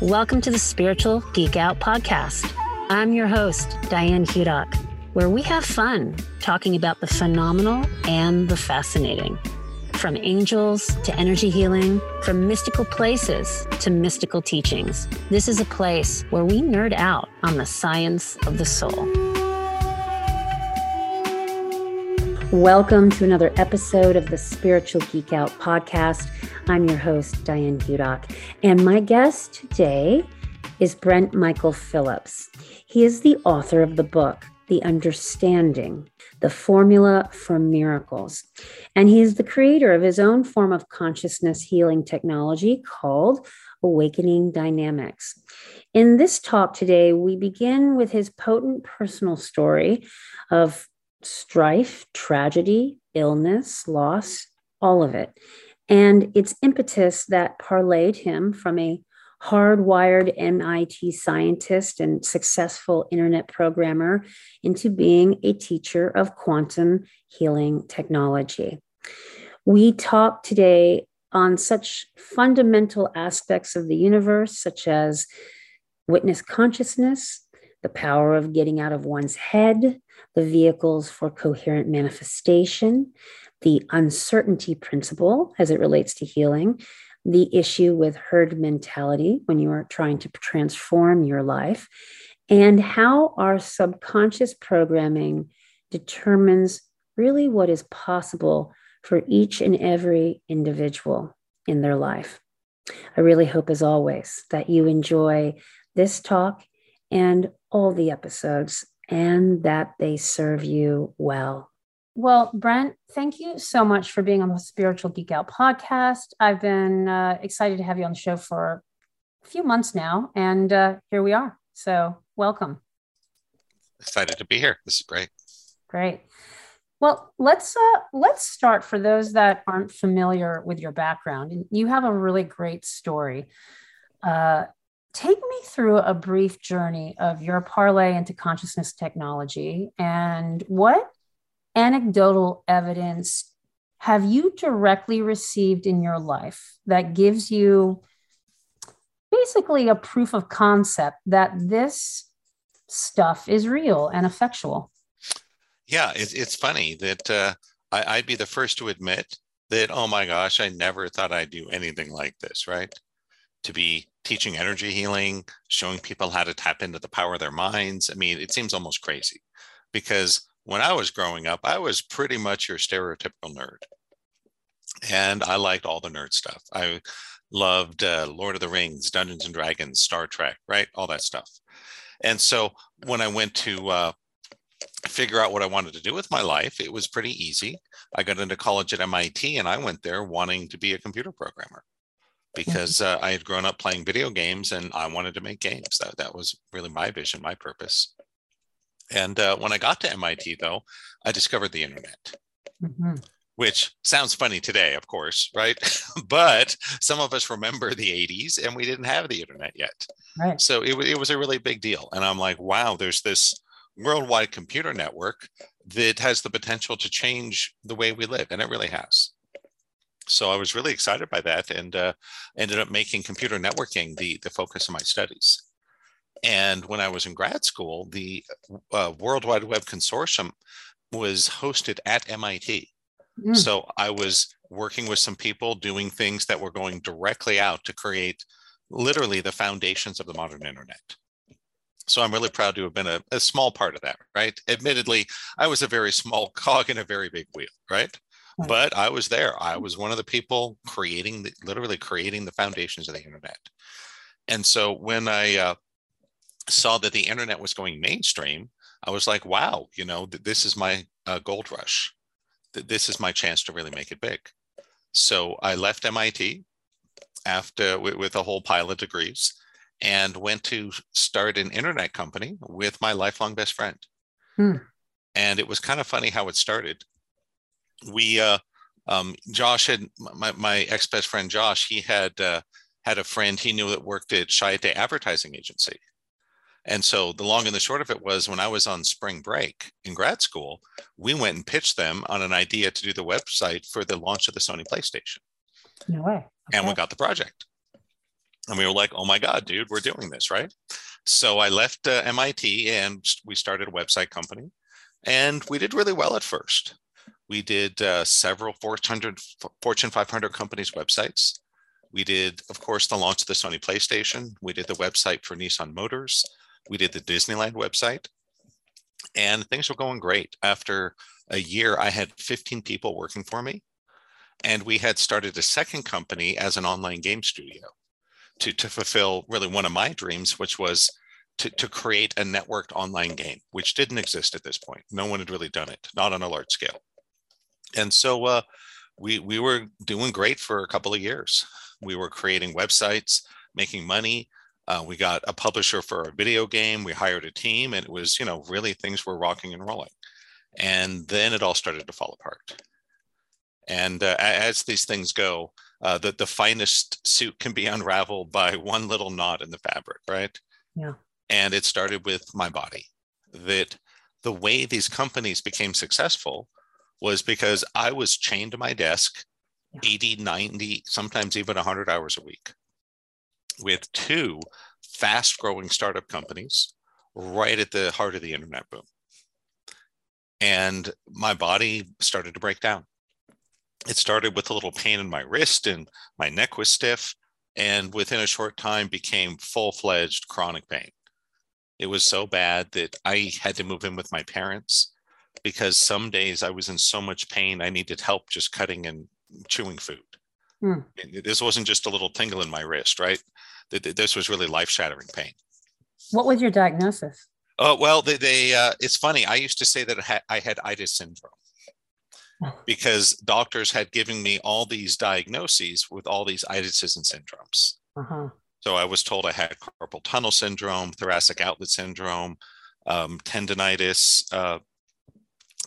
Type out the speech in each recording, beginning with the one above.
Welcome to the Spiritual Geek Out Podcast. I'm your host, Diane Hudock, where we have fun talking about the phenomenal and the fascinating. From angels to energy healing, from mystical places to mystical teachings, this is a place where we nerd out on the science of the soul. Welcome to another episode of the Spiritual Geek Out podcast. I'm your host, Diane Hudock, and my guest today is Brent Michael Phillips. He is the author of the book, The Understanding, the Formula for Miracles. And he is the creator of his own form of consciousness healing technology called Awakening Dynamics. In this talk today, we begin with his potent personal story of strife, tragedy, illness, loss, all of it. And its impetus that parlayed him from a hardwired MIT scientist and successful internet programmer into being a teacher of quantum healing technology. We talk today on such fundamental aspects of the universe, such as witness consciousness, the power of getting out of one's head, the vehicles for coherent manifestation, the uncertainty principle as it relates to healing, the issue with herd mentality when you are trying to transform your life, and how our subconscious programming determines really what is possible for each and every individual in their life. I really hope, as always, that you enjoy this talk and all the episodes and that they serve you well. Well, Brent, thank you so much for being on the Spiritual Geek Out podcast. I've been uh, excited to have you on the show for a few months now, and uh, here we are. So, welcome. Excited to be here. This is great. Great. Well, let's uh, let's start for those that aren't familiar with your background. You have a really great story. Uh, take me through a brief journey of your parlay into consciousness technology and what anecdotal evidence have you directly received in your life that gives you basically a proof of concept that this stuff is real and effectual? Yeah, it, it's funny that uh, I, I'd be the first to admit that, oh my gosh, I never thought I'd do anything like this, right? To be teaching energy healing, showing people how to tap into the power of their minds. I mean, it seems almost crazy because when I was growing up, I was pretty much your stereotypical nerd. And I liked all the nerd stuff. I loved uh, Lord of the Rings, Dungeons and Dragons, Star Trek, right? All that stuff. And so when I went to uh, figure out what I wanted to do with my life, it was pretty easy. I got into college at MIT and I went there wanting to be a computer programmer because uh, I had grown up playing video games and I wanted to make games. That, that was really my vision, my purpose. And uh, when I got to MIT, though, I discovered the internet, mm-hmm. which sounds funny today, of course, right? but some of us remember the 80s and we didn't have the internet yet. Right. So it, it was a really big deal. And I'm like, wow, there's this worldwide computer network that has the potential to change the way we live. And it really has so I was really excited by that and uh, ended up making computer networking the, the focus of my studies. And when I was in grad school, the uh, World Wide Web Consortium was hosted at MIT. Mm. So I was working with some people doing things that were going directly out to create literally the foundations of the modern internet. So I'm really proud to have been a, a small part of that, right? Admittedly, I was a very small cog in a very big wheel, right? But I was there. I was one of the people creating, the, literally creating the foundations of the internet. And so when I uh, saw that the internet was going mainstream, I was like, wow, you know, th- this is my uh, gold rush. Th- this is my chance to really make it big. So I left MIT after with, with a whole pile of degrees and went to start an internet company with my lifelong best friend. Hmm. And it was kind of funny how it started we uh, um, Josh had my, my ex best friend Josh. He had uh, had a friend he knew that worked at Chiat Advertising Agency, and so the long and the short of it was when I was on spring break in grad school, we went and pitched them on an idea to do the website for the launch of the Sony PlayStation. No way. Okay. And we got the project. And we were like, oh my God, dude, we're doing this, right? So I left uh, MIT and we started a website company. And we did really well at first. We did uh, several Fortune 500 companies' websites. We did, of course, the launch of the Sony PlayStation. We did the website for Nissan Motors. We did the Disneyland website. And things were going great. After a year, I had 15 people working for me. And we had started a second company as an online game studio to, to fulfill really one of my dreams, which was to, to create a networked online game, which didn't exist at this point. No one had really done it, not on a large scale. And so uh, we, we were doing great for a couple of years. We were creating websites, making money. Uh, we got a publisher for a video game. We hired a team, and it was, you know, really things were rocking and rolling. And then it all started to fall apart. And uh, as these things go, uh, the, the finest suit can be unraveled by one little knot in the fabric, right? Yeah. And it started with my body. That the way these companies became successful was because I was chained to my desk yeah. 80, 90, sometimes even 100 hours a week with two fast growing startup companies right at the heart of the internet boom. And my body started to break down. It started with a little pain in my wrist and my neck was stiff. And within a short time became full fledged chronic pain. It was so bad that I had to move in with my parents because some days I was in so much pain, I needed help just cutting and chewing food. Hmm. This wasn't just a little tingle in my wrist, right? This was really life shattering pain. What was your diagnosis? Oh, well, they, they uh, it's funny. I used to say that I had itis syndrome because doctors had given me all these diagnoses with all these itises and syndromes. Uh-huh. So I was told I had carpal tunnel syndrome, thoracic outlet syndrome, um, tendonitis uh,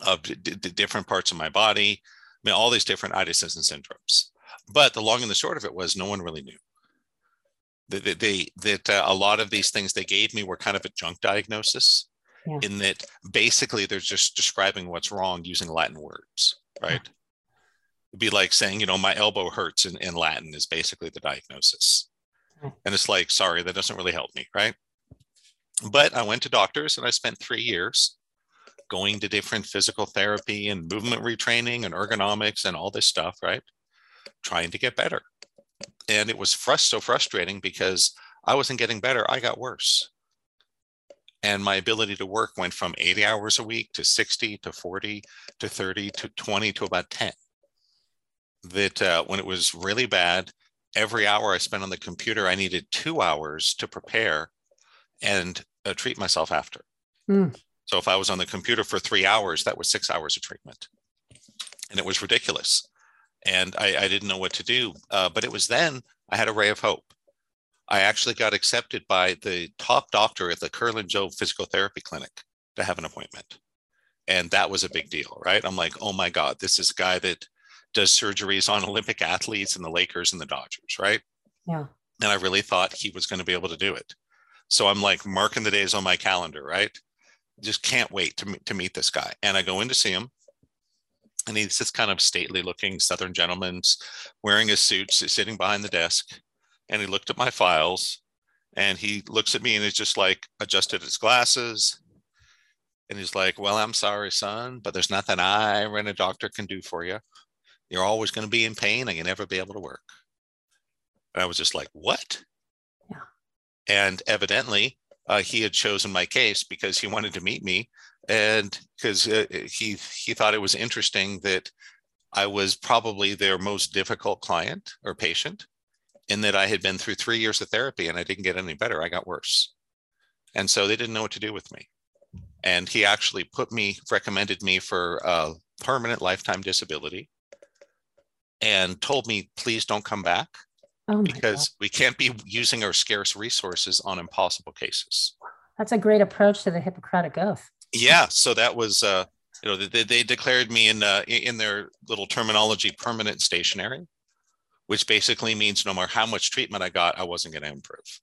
of d- d- different parts of my body. I mean, all these different itises and syndromes. But the long and the short of it was no one really knew. That they, they, that uh, a lot of these things they gave me were kind of a junk diagnosis, yeah. in that basically they're just describing what's wrong using Latin words right? Yeah. It'd be like saying, you know, my elbow hurts in, in Latin is basically the diagnosis. And it's like, sorry, that doesn't really help me, right? But I went to doctors and I spent three years going to different physical therapy and movement retraining and ergonomics and all this stuff, right? Trying to get better. And it was frust- so frustrating because I wasn't getting better, I got worse and my ability to work went from 80 hours a week to 60 to 40 to 30 to 20 to about 10 that uh, when it was really bad every hour i spent on the computer i needed two hours to prepare and uh, treat myself after mm. So if i was on the computer for three hours that was six hours of treatment and it was ridiculous and i, I didn't know what to do uh, but it was then i had a ray of hope I actually got accepted by the top doctor at the Kerlan Jobe Physical Therapy Clinic to have an appointment. And that was a big deal, right? I'm like, oh my God, this is a guy that does surgeries on Olympic athletes and the Lakers and the Dodgers, right? Yeah. And I really thought he was going to be able to do it. So I'm like marking the days on my calendar, right? Just can't wait to, to meet this guy. And I go in to see him. And he's this kind of stately looking Southern gentleman wearing a suit, sitting behind the desk. And he looked at my files. And he looks at me and he's just like adjusted his glasses. And he's like well i'm sorry son but there's nothing i and a doctor can do for you. You're always going to be in pain and you never be able to work. And i was just like what? Yeah. And evidently uh, he had chosen my case because he wanted to meet me and because uh, he he thought it was interesting that i was probably their most difficult client or patient and that I had been through three years of therapy and I didn't get any better. I got worse. And so they didn't know what to do with me. And he actually put me, recommended me for a permanent lifetime disability and told me, please don't come back oh because God. we can't be using our scarce resources on impossible cases. That's a great approach to the Hippocratic Oath. Yeah. So that was, uh, you know, they, they declared me in uh, in their little terminology permanent stationary which basically means no matter how much treatment I got, I wasn't going to improve.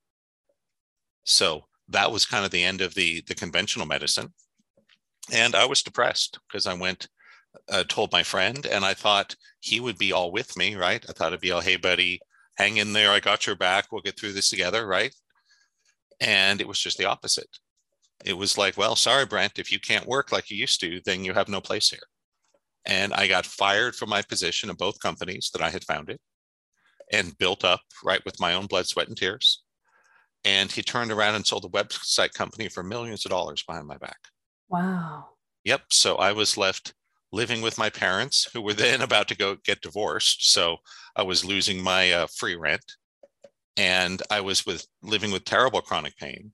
So that was kind of the end of the, the conventional medicine. And I was depressed because I went, uh, told my friend, and I thought he would be all with me, right? I thought it'd be all, hey, buddy, hang in there. I got your back. We'll get through this together. Right. And it was just the opposite. It was like, well, sorry, Brent, if you can't work like you used to, then you have no place here. And I got fired from my position in both companies that I had founded and built up right with my own blood, sweat, and tears. And he turned around and sold the website company for millions of dollars behind my back. Wow. Yep. So I was left living with my parents who were then about to go get divorced. So I was losing my uh, free rent and I was with living with terrible chronic pain.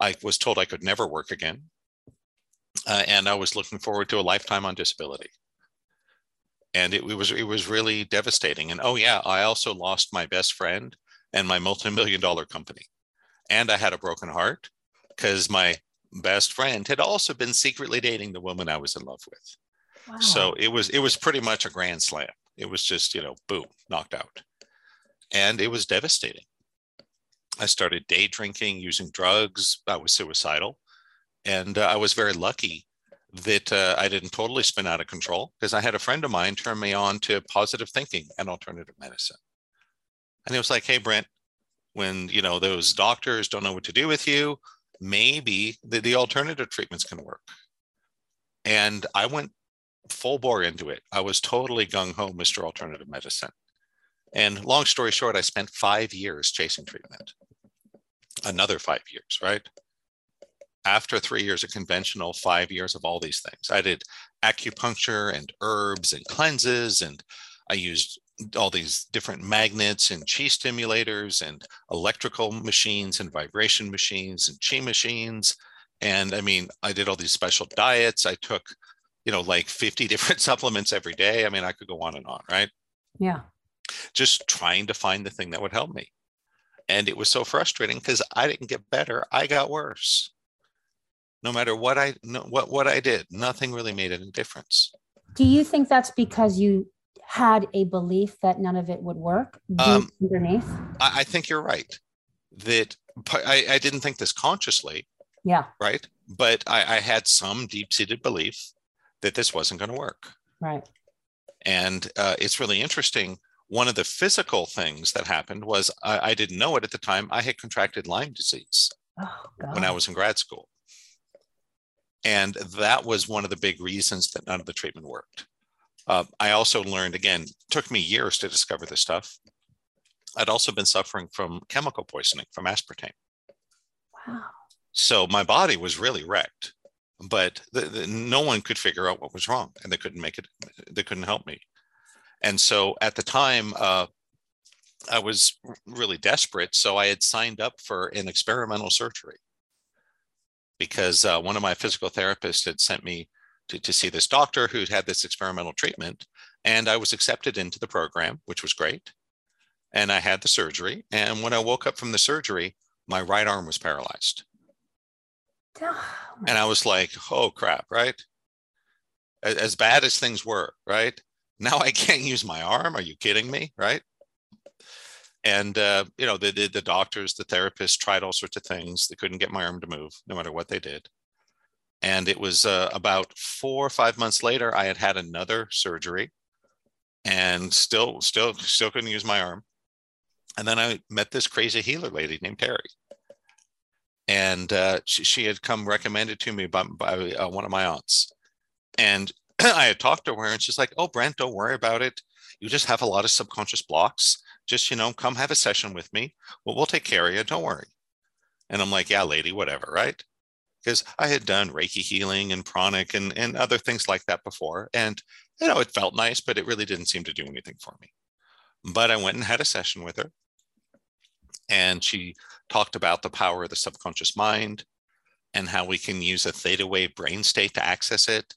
I was told I could never work again. Uh, and I was looking forward to a lifetime on disability. And it, it was it was really devastating. And oh yeah, I also lost my best friend and my multi-million dollar company. And I had a broken heart because my best friend had also been secretly dating the woman I was in love with. Wow. So it was it was pretty much a grand slam. It was just, you know, boom, knocked out. And it was devastating. I started day drinking, using drugs. I was suicidal. And uh, I was very lucky that uh, I didn't totally spin out of control because I had a friend of mine turn me on to positive thinking and alternative medicine. And he was like, hey, Brent, when you know those doctors don't know what to do with you, maybe the, the alternative treatments can work. And I went full bore into it. I was totally gung ho, Mr. Alternative Medicine. And long story short, I spent five years chasing treatment. Another five years, right? After three years of conventional, five years of all these things. I did acupuncture and herbs and cleanses, and I used all these different magnets and chi stimulators and electrical machines and vibration machines and chi machines. And I mean, I did all these special diets. I took you know, like 50 different supplements every day. I mean, I could go on and on, right? Yeah. Just trying to find the thing that would help me. And it was so frustrating because I didn't get better. I got worse. No matter what I what what I did, nothing really made any difference. Do you think that's because you had a belief that none of it would work um, underneath? I, I think you're right. That I, I didn't think this consciously. Yeah. Right. But I, I had some deep seated belief that this wasn't going to work. Right. And uh, it's really interesting. One of the physical things that happened was I, I didn't know it at the time. I had contracted Lyme disease oh, when I was in grad school. And that was one of the big reasons that none of the treatment worked. Uh, I also learned, again, took me years to discover this stuff. I'd also been suffering from chemical poisoning from aspartame. Wow. So my body was really wrecked but the, the, no one could figure out what was wrong and they couldn't make it they couldn't help me. And so at the time uh, i was really desperate so i had signed up for an experimental surgery. Because uh, one of my physical therapists had sent me to, to see this doctor who had this experimental treatment and i was accepted into the program which was great. And i had the surgery and when i woke up from the surgery my right arm was paralyzed and I was like, oh crap, right? As bad as things were, right? Now I can't use my arm. Are you kidding me? Right. And, uh, you know, the, the, the doctors, the therapists tried all sorts of things. They couldn't get my arm to move no matter what they did. And it was uh, about four or five months later, I had had another surgery and still, still, still couldn't use my arm. And then I met this crazy healer lady named Terry and uh, she, she, had come recommended to me by, by uh, one of my aunts. And i had talked to her and she's like oh brent don't worry about it. You just have a lot of subconscious blocks. Just you know come have a session with me. Well we'll take care of you. Don't worry. And i'm like yeah lady whatever right? Because i had done reiki healing and pranic and, and other things like that before and you know it felt nice but it really didn't seem to do anything for me. But i went and had a session with her and she talked about the power of the subconscious mind and how we can use a theta wave brain state to access it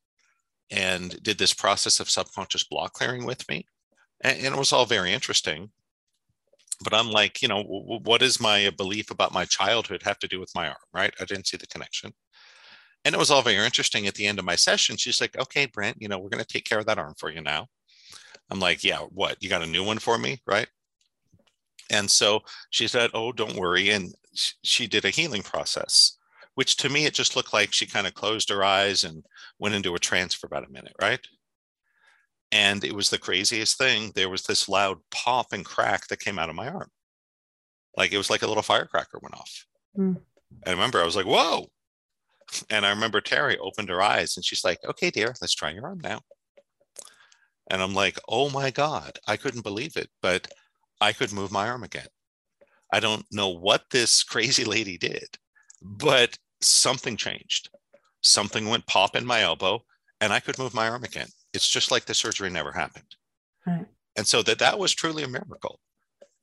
and did this process of subconscious block clearing with me. And, it was all very interesting but i'm like you know w- what does my belief about my childhood have to do with my arm right? I didn't see the connection. And it was all very interesting at the end of my session. She's like okay brent you know we're going to take care of that arm for you now. I'm like yeah what? You got a new one for me right and so she said, Oh, don't worry. And she did a healing process, which to me, it just looked like she kind of closed her eyes and went into a trance for about a minute, right? And it was the craziest thing. There was this loud pop and crack that came out of my arm. Like it was like a little firecracker went off. Mm. I remember I was like, whoa. And I remember Terry opened her eyes and she's like, okay, dear, let's try your arm now. And I'm like, oh my God, I couldn't believe it, but I could move my arm again. I don't know what this crazy lady did, but something changed. Something went pop in my elbow and I could move my arm again. It's just like the surgery never happened. Right. And so that that was truly a miracle.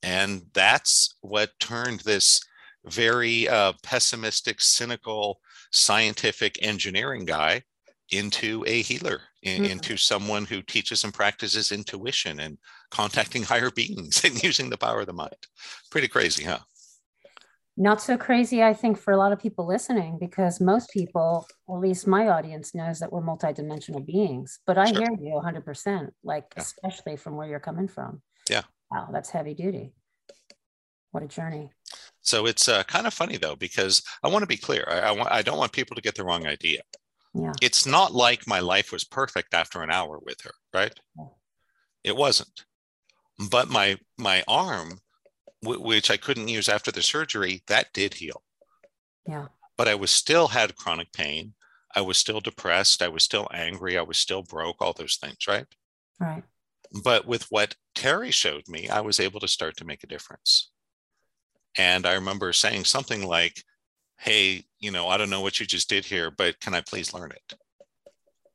And that's what turned this very uh, pessimistic, cynical, scientific engineering guy into a healer, in, mm-hmm. into someone who teaches and practices intuition and contacting higher beings and using the power of the mind. Pretty crazy, huh? Not so crazy, I think, for a lot of people listening, because most people, at least my audience, knows that we're multidimensional beings. But I sure. hear you 100%, like, yeah. especially from where you're coming from. Yeah. Wow, that's heavy duty. What a journey. So it's uh, kind of funny, though, because I want to be clear. I, I, want, I don't want people to get the wrong idea. Yeah. It's not like my life was perfect after an hour with her, right? Yeah. It wasn't. But my my arm which I couldn't use after the surgery, that did heal. Yeah. But I was still had chronic pain. I was still depressed. I was still angry. I was still broke, all those things, right? Right. But with what Terry showed me, I was able to start to make a difference. And I remember saying something like, Hey, you know, I don't know what you just did here, but can I please learn it?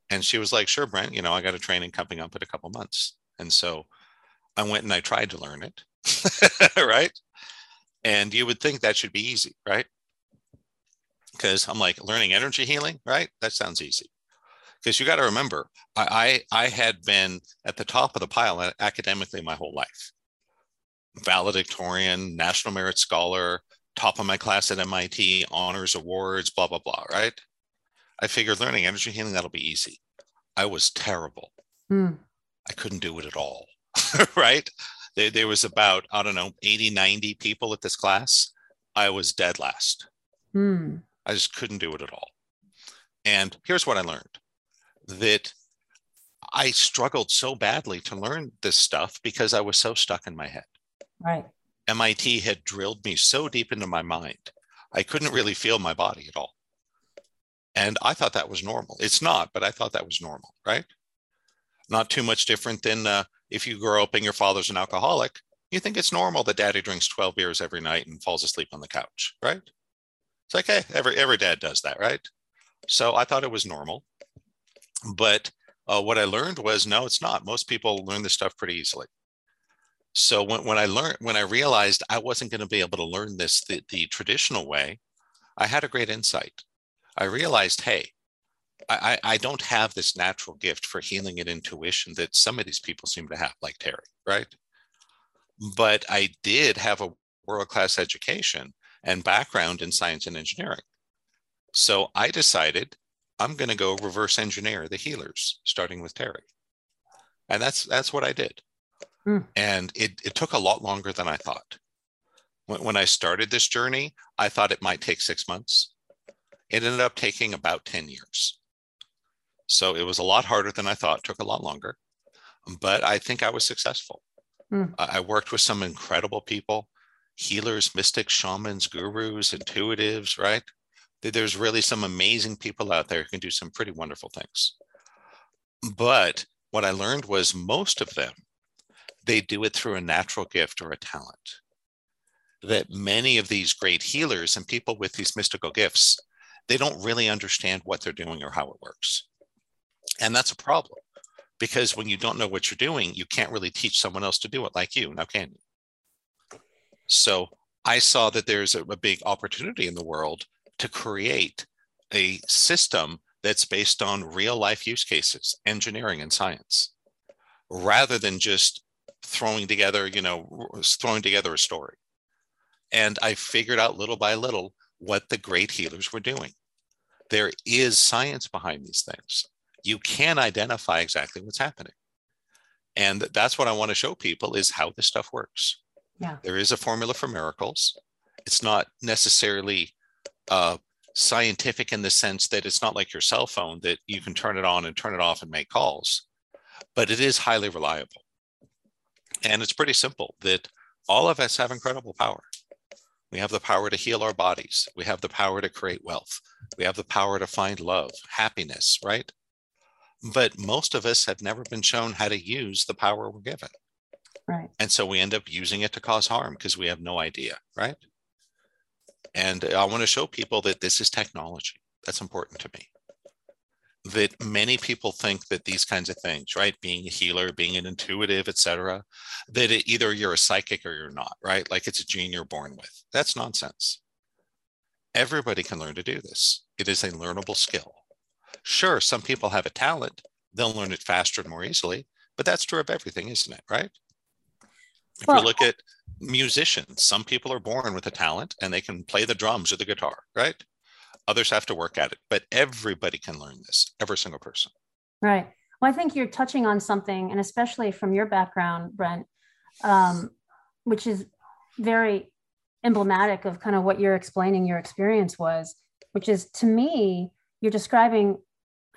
And she was like, Sure, Brent, you know, I got a training coming up in a couple months. And so I went and I tried to learn it. right? And you would think that should be easy, right? Because I'm like learning energy healing, right? That sounds easy. Because you got to remember, I, I I had been at the top of the pile academically my whole life. Valedictorian, National Merit Scholar, top of my class at MIT, honors awards, blah blah blah. Right? I figured learning energy healing that'll be easy. I was terrible. Mm. I couldn't do it at all. right? there, there was about, I don't know, 80, 90 people at this class. I was dead last. Hmm. I just couldn't do it at all. And here's what I learned that I struggled so badly to learn this stuff because I was so stuck in my head. Right. MIT had drilled me so deep into my mind, I couldn't really feel my body at all. And I thought that was normal. It's not, but I thought that was normal, right? Not too much different than uh, if you grow up and your father's an alcoholic, you think it's normal that daddy drinks 12 beers every night and falls asleep on the couch, right? It's like, hey, every, every dad does that, right? So I thought it was normal. But uh, what I learned was no, it's not. Most people learn this stuff pretty easily. So when, when I learned, when I realized I wasn't going to be able to learn this the, the traditional way, I had a great insight. I realized, hey, I, I don't have this natural gift for healing and intuition that some of these people seem to have, like Terry, right? But I did have a world class education and background in science and engineering. So I decided I'm going to go reverse engineer the healers, starting with Terry. And that's that's what I did. Hmm. And it, it took a lot longer than I thought. When, when I started this journey, I thought it might take six months. It ended up taking about 10 years. So it was a lot harder than I thought, took a lot longer, but I think I was successful. Mm. I worked with some incredible people healers, mystics, shamans, gurus, intuitives, right? There's really some amazing people out there who can do some pretty wonderful things. But what I learned was most of them, they do it through a natural gift or a talent. That many of these great healers and people with these mystical gifts, they don't really understand what they're doing or how it works. And that's a problem because when you don't know what you're doing, you can't really teach someone else to do it like you. Now, can you? So I saw that there's a, a big opportunity in the world to create a system that's based on real life use cases, engineering and science, rather than just throwing together, you know, throwing together a story. And I figured out little by little what the great healers were doing. There is science behind these things you can identify exactly what's happening. And that's what I want to show people is how this stuff works. Yeah. There is a formula for miracles. It's not necessarily uh, scientific in the sense that it's not like your cell phone that you can turn it on and turn it off and make calls. but it is highly reliable. And it's pretty simple that all of us have incredible power. We have the power to heal our bodies. We have the power to create wealth. We have the power to find love, happiness, right? But most of us have never been shown how to use the power we're given. Right. And so we end up using it to cause harm because we have no idea, right? And I want to show people that this is technology. That's important to me. That many people think that these kinds of things, right? Being a healer, being an intuitive, etc., that it, either you're a psychic or you're not, right? Like it's a gene you're born with. That's nonsense. Everybody can learn to do this. It is a learnable skill. Sure, some people have a talent, they'll learn it faster and more easily, but that's true of everything, isn't it? Right? If well, you look at musicians, some people are born with a talent and they can play the drums or the guitar, right? Others have to work at it, but everybody can learn this, every single person. Right. Well, I think you're touching on something, and especially from your background, Brent, um, which is very emblematic of kind of what you're explaining your experience was, which is to me, you're describing,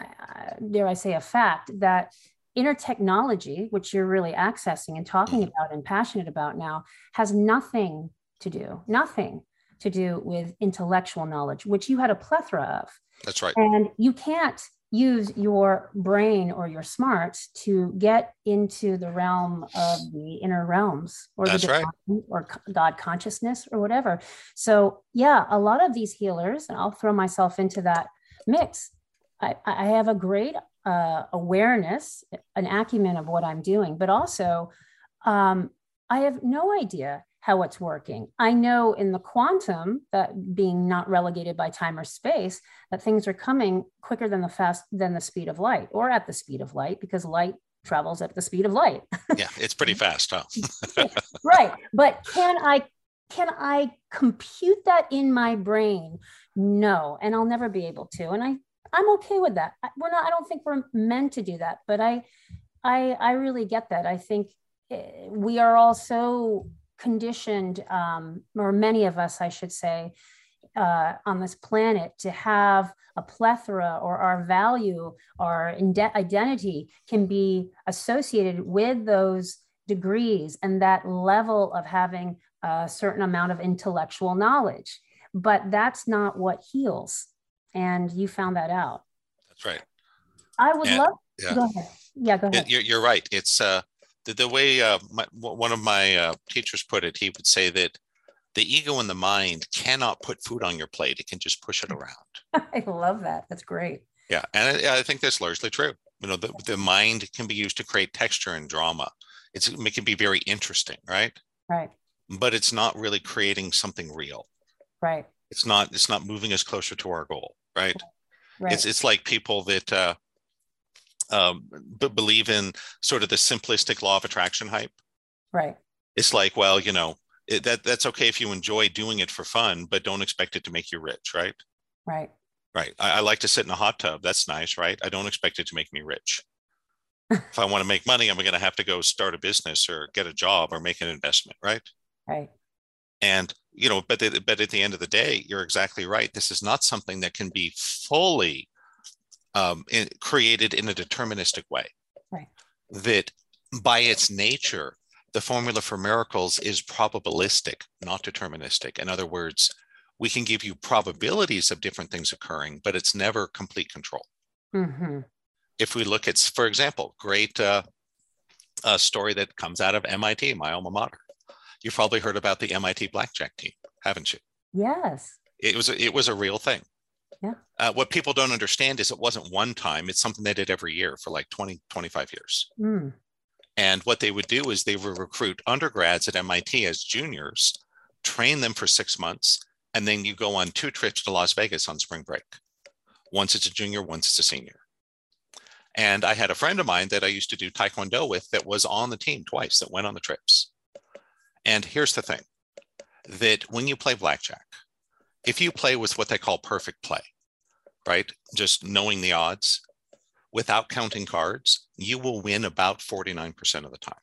uh, dare I say, a fact that inner technology, which you're really accessing and talking mm-hmm. about and passionate about now, has nothing to do, nothing to do with intellectual knowledge, which you had a plethora of. That's right. And you can't use your brain or your smarts to get into the realm of the inner realms or That's the divine right. or God consciousness or whatever. So yeah, a lot of these healers, and I'll throw myself into that mix. I, I have a great uh, awareness, an acumen of what I'm doing, but also um, I have no idea how it's working. I know in the quantum that being not relegated by time or space, that things are coming quicker than the fast than the speed of light, or at the speed of light, because light travels at the speed of light. yeah, it's pretty fast, huh? right. But can I can I compute that in my brain? No, and I'll never be able to. And I I'm okay with that. We're not. I don't think we're meant to do that. But I, I, I really get that. I think eh, we are all so conditioned, um, or many of us, I should say, uh, on this planet to have a plethora or our value, our identity can be associated with those degrees and that level of having a certain amount of intellectual knowledge. But that's not what heals and you found that out. That's right. I would and, love. Yeah. Go ahead. Yeah, go ahead. You're, you're right. It's uh, the, the way uh, my, one of my uh, teachers put it. He would say that the ego and the mind cannot put food on your plate. It can just push it around. I love that. That's great. Yeah, and I, I think that's largely true. You know, the, the mind can be used to create texture and drama. It's it can be very interesting, right? Right. But it's not really creating something real. Right. It's not. It's not moving us closer to our goal right? right. It's it's like people that uh, um, b- believe in sort of the simplistic law of attraction hype. Right. It's like, well, you know, it, that that's okay if you enjoy doing it for fun, but don't expect it to make you rich, right? Right. Right. I, I like to sit in a hot tub. That's nice, right? I don't expect it to make me rich. if I want to make money, I'm going to have to go start a business or get a job or make an investment, right? Right. And you know, but the, but at the end of the day, you're exactly right. This is not something that can be fully um, in, created in a deterministic way. Right. That by its nature, the formula for miracles is probabilistic, not deterministic. In other words, we can give you probabilities of different things occurring, but it's never complete control. Mm-hmm. If we look at, for example, great uh, a story that comes out of MIT, my alma mater. You've probably heard about the MIT blackjack team, haven't you? Yes. It was a, it was a real thing. Yeah. Uh, what people don't understand is it wasn't one time. It's something they did every year for like 20, 25 years. Mm. And what they would do is they would recruit undergrads at MIT as juniors, train them for six months, and then you go on two trips to Las Vegas on spring break. Once it's a junior, once it's a senior. And I had a friend of mine that I used to do Taekwondo with that was on the team twice that went on the trips. And here's the thing that when you play blackjack, if you play with what they call perfect play, right? Just knowing the odds without counting cards, you will win about 49% of the time.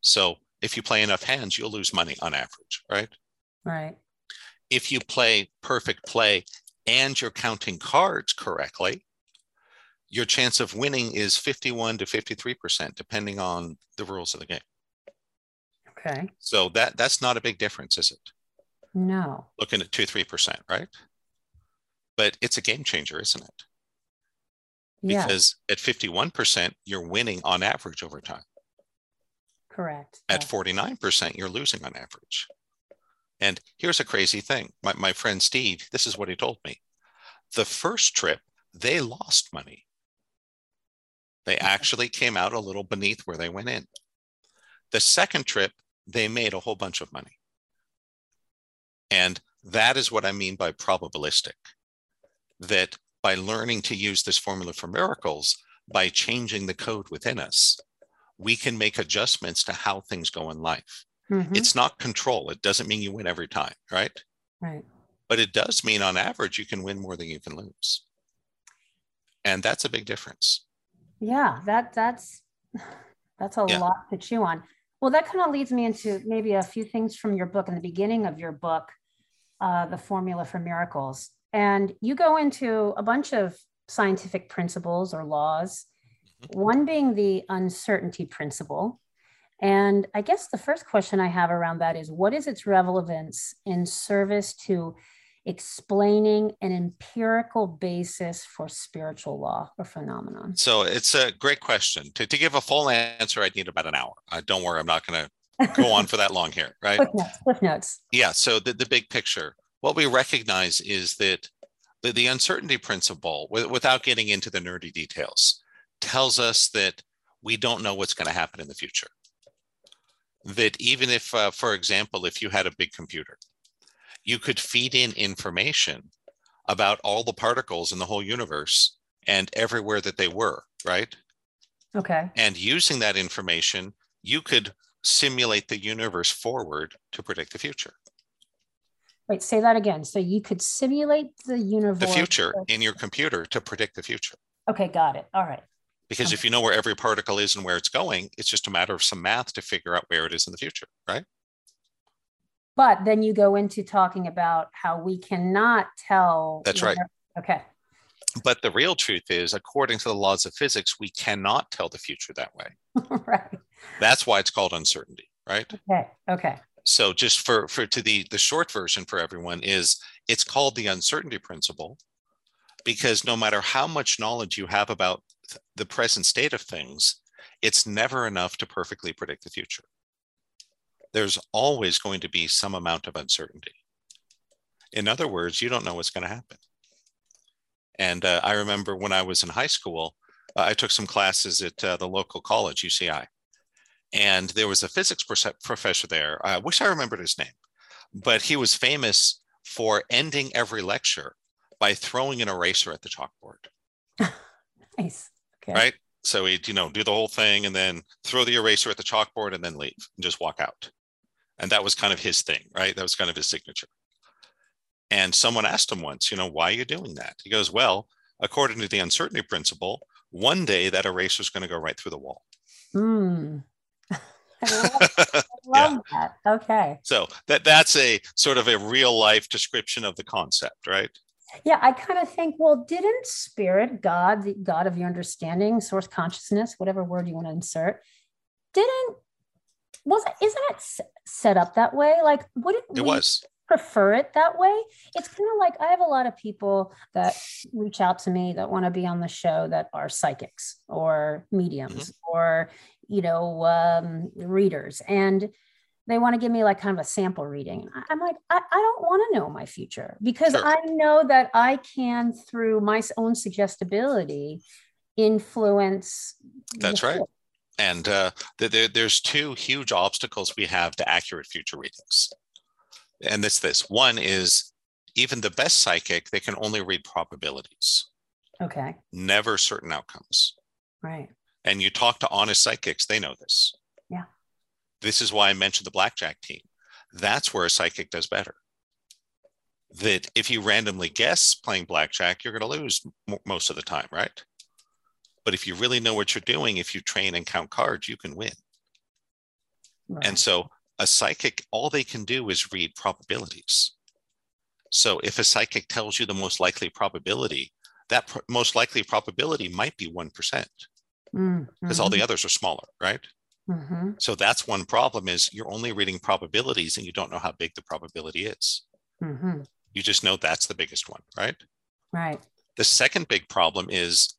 So if you play enough hands, you'll lose money on average, right? Right. If you play perfect play and you're counting cards correctly, your chance of winning is 51 to 53%, depending on the rules of the game. Okay. So that that's not a big difference, is it? No. Looking at two, three percent, right? But it's a game changer, isn't it? Yeah. Because at 51%, you're winning on average over time. Correct. At Yeah. 49%, you're losing on average. And here's a crazy thing. My, my friend Steve, this is what he told me. The first trip, they lost money. They actually came out a little beneath where they went in. The second trip, they made a whole bunch of money. And that is what I mean by probabilistic. That by learning to use this formula for miracles, by changing the code within us, we can make adjustments to how things go in life. Mhm. It's not control. It doesn't mean you win every time, right? Right. But it does mean on average, you can win more than you can lose. And that's a big difference. Yeah, that that's that's a Yeah. lot to chew on. Well, that kind of leads me into maybe a few things from your book in the beginning of your book, uh, The Formula for Miracles. And you go into a bunch of scientific principles or laws, one being the uncertainty principle. And I guess the first question I have around that is what is its relevance in service to explaining an empirical basis for spiritual law or phenomenon? So it's a great question. To, to give a full answer, I'd need about an hour. Uh, don't worry, I'm not going to go on for that long here, right? Cliff notes. Cliff notes. Yeah. So the, the big picture, what we recognize is that the, the uncertainty principle, w- without getting into the nerdy details, tells us that we don't know what's going to happen in the future. That even if, uh, for example, if you had a big computer, you could feed in information about all the particles in the whole universe and everywhere that they were, right? Okay. And using that information, you could simulate the universe forward to predict the future. Wait, say that again. So you could simulate the universe. the future in your computer to predict the future. Okay, got it. All right. Because if you know where every particle is and where it's going, it's just a matter of some math to figure out where it is in the future, right? But then you go into talking about how we cannot tell. That's right. Okay. But the real truth is, according to the laws of physics, we cannot tell the future that way. right. That's why it's called uncertainty, right? Okay. Okay. So just for for to the the short version for everyone is it's called the uncertainty principle because no matter how much knowledge you have about th- the present state of things, it's never enough to perfectly predict the future. There's always going to be some amount of uncertainty. In other words, you don't know what's going to happen. And uh, I remember when I was in high school, uh, I took some classes at uh, the local college, UCI and there was a physics professor there. I wish I remembered his name, but he was famous for ending every lecture by throwing an eraser at the chalkboard. Nice. Okay. Right. So he'd, you know, do the whole thing and then throw the eraser at the chalkboard and then leave and just walk out. And that was kind of his thing, right? That was kind of his signature. And someone asked him once, you know, why are you doing that? He goes, well, according to the uncertainty principle, one day that eraser is going to go right through the wall. Hmm. I love, I love that. Okay. So that that's a sort of a real life description of the concept, right? Yeah, I kind of think, well, didn't spirit, God, the God of your understanding, source consciousness, whatever word you want to insert, didn't wasn't isn't it set up that way? Like, wouldn't It we was. prefer it that way? It's kind of like I have a lot of people that reach out to me that want to be on the show that are psychics or mediums or you know um, readers, and they want to give me like kind of a sample reading. I'm like, I, I don't want to know my future because Sure. I know that I can, through my own suggestibility, influence. That's right. And uh, th- there, there's two huge obstacles we have to accurate future readings. And it's this one is even the best psychic, they can only read probabilities, Okay. never certain outcomes. Right. And you talk to honest psychics, they know this. Yeah. This is why I mentioned the blackjack team. That's where a psychic does better. That if you randomly guess playing blackjack, you're going to lose m- most of the time, right? But if you really know what you're doing, if you train and count cards, you can win. right. And so a psychic, all they can do is read probabilities. So if a psychic tells you the most likely probability, that pr- most likely probability might be 1% because mm-hmm. all the others are smaller, right? Mm-hmm. So that's one problem is you're only reading probabilities and you don't know how big the probability is. Mm-hmm. You just know that's the biggest one, right? Right. The second big problem is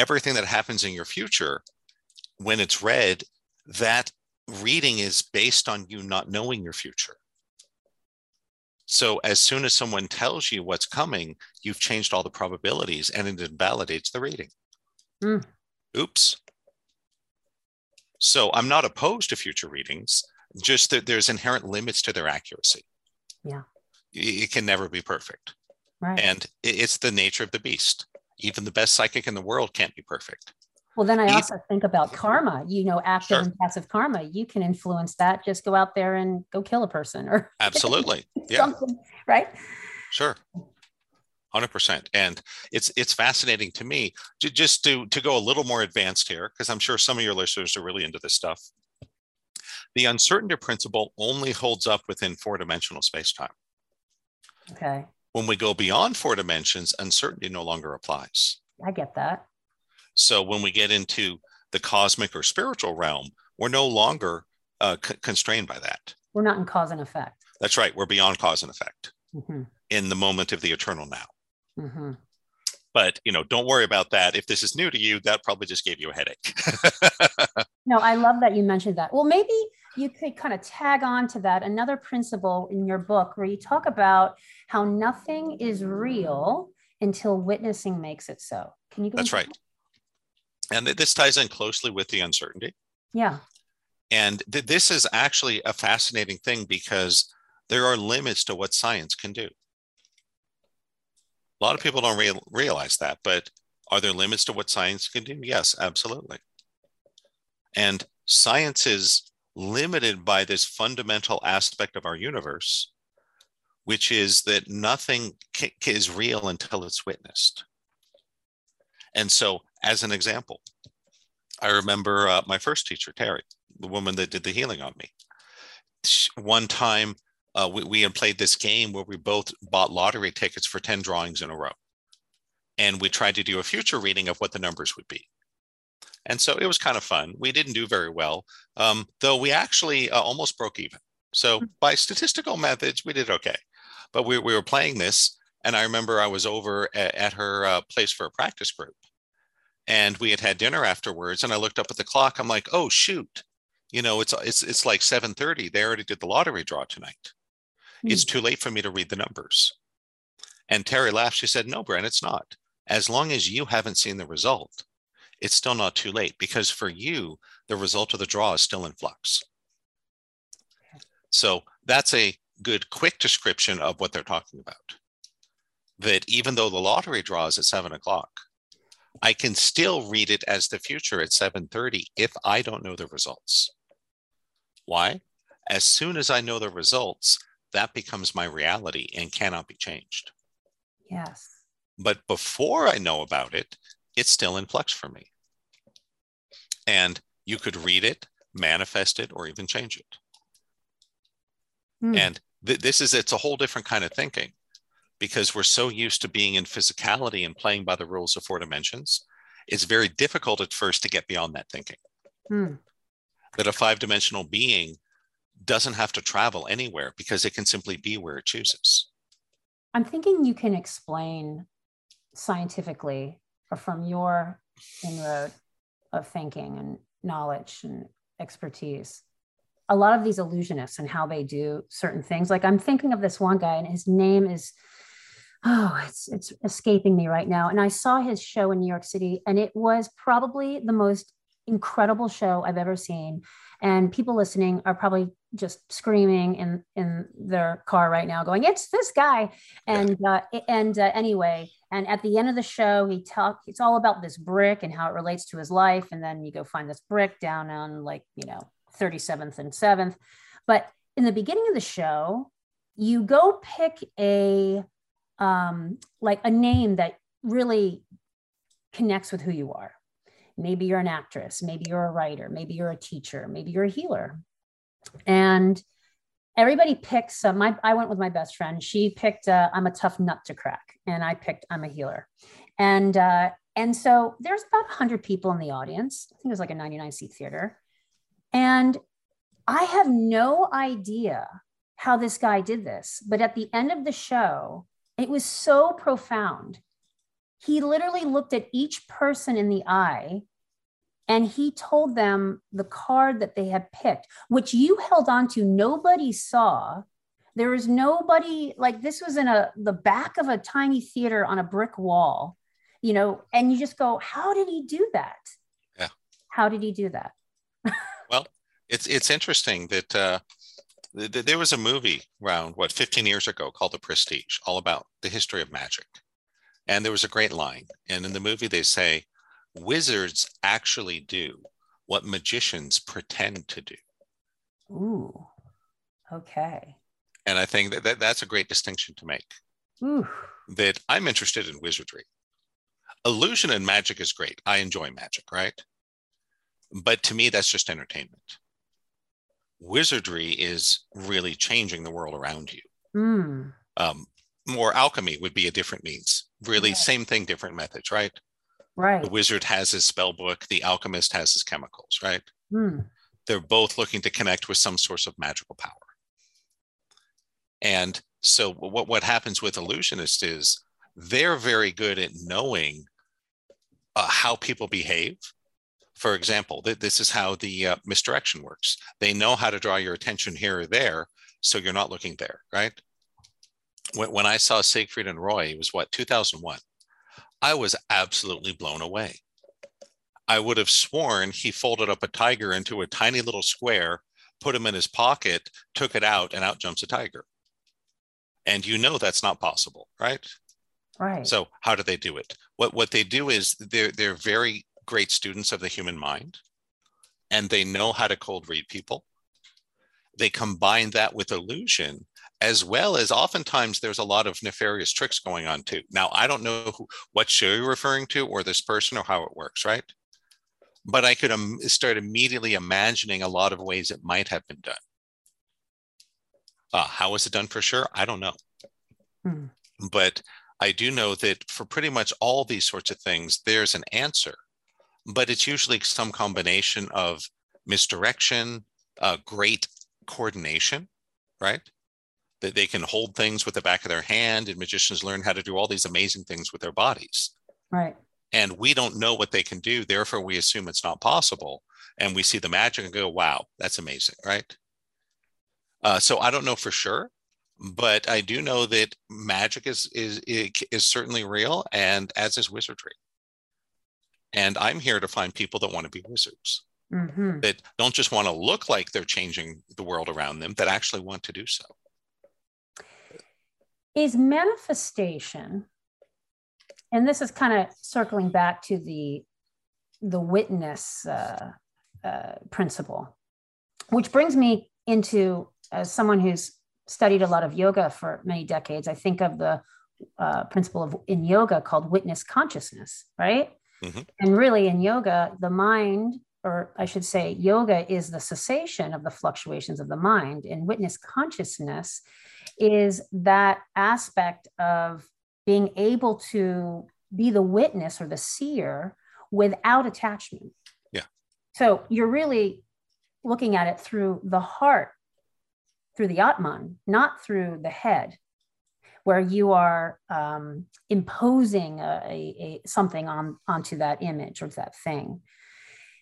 everything that happens in your future, when it's read, that reading is based on you not knowing your future. So as soon as someone tells you what's coming, you've changed all the probabilities and it invalidates the reading. Mm. Oops. So I'm not opposed to future readings, just that there's inherent limits to their accuracy. Yeah. It can never be perfect. Right. And it's the nature of the beast. Even the best psychic in the world can't be perfect. Well, then I also think about karma, you know, active sure. and passive karma. You can influence that. Just go out there and go kill a person or absolutely. yeah. Right. Sure. 100% and it's it's fascinating to me to, just to to go a little more advanced here because i'm sure some of your listeners are really into this stuff the uncertainty principle only holds up within four dimensional space-time okay when we go beyond four dimensions uncertainty no longer applies i get that so when we get into the cosmic or spiritual realm we're no longer uh, c- constrained by that we're not in cause and effect that's right we're beyond cause and effect mm-hmm. in the moment of the eternal now Mm-hmm. But you know, don't worry about that. If this is new to you, that probably just gave you a headache. no, I love that you mentioned that. Well, maybe you could kind of tag on to that another principle in your book where you talk about how nothing is real until witnessing makes it so. Can you? That's right. That? And this ties in closely with the uncertainty. Yeah. And th- this is actually a fascinating thing because there are limits to what science can do. A lot of people don't re- realize that, but are there limits to what science can do? Yes, absolutely. And science is limited by this fundamental aspect of our universe, which is that nothing is real until it's witnessed. And so, as an example, I remember uh, my first teacher, Terry, the woman that did the healing on me. One time, uh, we, we had played this game where we both bought lottery tickets for 10 drawings in a row. And we tried to do a future reading of what the numbers would be. And so it was kind of fun. We didn't do very well, um, though we actually uh, almost broke even. So hmm. by statistical methods, we did okay. But we, we were playing this. And I remember I was over at, at her uh, place for a practice group. And we had had dinner afterwards. And I looked up at the clock. I'm like, oh, shoot. You know, it's it's it's like 7:30. They already did the lottery draw tonight it's hmm. too late for me to read the numbers. And Terry laughed. She said, No, Brent, it's not. As long as you haven't seen the result, it's still not too late because for you, the result of the draw is still in flux. So that's a good quick description of what they're talking about. That even though the lottery draws at seven o'clock, I can still read it as the future at 7:30 if I don't know the results. Why? As soon as I know the results, that becomes my reality and cannot be changed. Yes. But before I know about it, it's still in flux for me. And you could read it, manifest it, or even change it. Mm. And th- this is, it's a whole different kind of thinking because we're so used to being in physicality and playing by the rules of four dimensions. It's very difficult at first to get beyond that thinking. Mm. That a five dimensional being doesn't have to travel anywhere because it can simply be where it chooses. I'm thinking you can explain scientifically or from your inroad of thinking and knowledge and expertise a lot of these illusionists and how they do certain things like i'm thinking of this one guy and his name is oh it's it's escaping me right now. And i saw his show in new york city and it was probably the most incredible show i've ever seen. And people listening are probably just screaming in in their car right now going it's this guy. And uh, and uh, anyway and at the end of the show he talk it's all about this brick and how it relates to his life. And then you go find this brick down on like you know 37th and 7th but in the beginning of the show you go pick a um like a name that really connects with who you are. Maybe you're an actress. Maybe you're a writer. Maybe you're a teacher. Maybe you're a healer. And everybody picks some. my i went with my best friend. She picked uh, i'm a tough nut to crack and i picked i'm a healer. And uh, and so there's about 100 people in the audience. I think it was like a 99 seat theater. And i have no idea how this guy did this but at the end of the show it was so profound. He literally looked at each person in the eye and he told them the card that they had picked, which you held on to. Nobody saw. There was nobody like this was in a the back of a tiny theater on a brick wall, you know, and you just go, how did he do that? Yeah. How did he do that? well, it's it's interesting that uh, th- th- there was a movie around what 15 years ago called The Prestige, all about the history of magic, and there was a great line, and in the movie they say wizards actually do what magicians pretend to do. Ooh, okay. And I think that, that that's a great distinction to make. Ooh. That I'm interested in wizardry. Illusion and magic is great. I enjoy magic, right? But to me, that's just entertainment. Wizardry is really changing the world around you. Mm. Um, more alchemy would be a different means. Really, same thing, different methods, right? Right. The wizard has his spell book, the alchemist has his chemicals, right? Mm. They're both looking to connect with some source of magical power. And so what, what happens with illusionists is they're very good at knowing uh, how people behave. For example, th- this is how the uh, misdirection works. They know how to draw your attention here or there, so you're not looking there, right? When, when I saw Siegfried and Roy, it was what, 2001. I was absolutely blown away. I would have sworn he folded up a tiger into a tiny little square, put him in his pocket, took it out, and out jumps a tiger. And you know that's not possible, right? Right. So how do they do it? What what they do is they're they're very great students of the human mind, and they know how to cold read people. They combine that with illusion as well as oftentimes there's a lot of nefarious tricks going on too. Now, I don't know who, what show you're referring to or this person or how it works, right? But I could um, start immediately imagining a lot of ways it might have been done. Uh, how was it done for sure? I don't know. Hmm. But I do know that for pretty much all these sorts of things, there's an answer, but it's usually some combination of misdirection, uh, great coordination, right? That they can hold things with the back of their hand and magicians learn how to do all these amazing things with their bodies. Right. And we don't know what they can do therefore we assume it's not possible. And we see the magic and go wow that's amazing right? Uh, so i don't know for sure but i do know that magic is is is certainly real and as is wizardry. And i'm here to find people that want to be wizards. Mm-hmm. that don't just want to look like they're changing the world around them that actually want to do so is manifestation and this is kind of circling back to the the witness uh, uh, principle which brings me into as someone who's studied a lot of yoga for many decades i think of the uh, principle of in yoga called witness consciousness right mm-hmm. and really in yoga the mind or i should say yoga is the cessation of the fluctuations of the mind and witness consciousness is that aspect of being able to be the witness or the seer without attachment. Yeah. So you're really looking at it through the heart, through the Atman, not through the head, where you are um, imposing a, a, a, something on onto that image or that thing.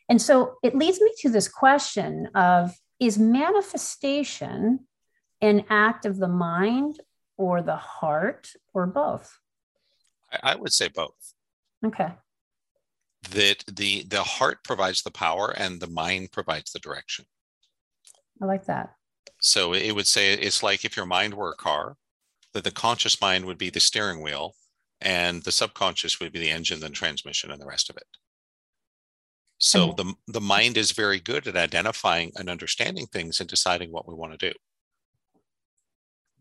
And so it leads me to this question of is manifestation an act of the mind or the heart or both? I would say both. Okay. That the the heart provides the power and the mind provides the direction. I like that. So it would say it's like if your mind were a car, that the conscious mind would be the steering wheel and the subconscious would be the engine and transmission and the rest of it. So the, the mind is very good at identifying and understanding things and deciding what we want to do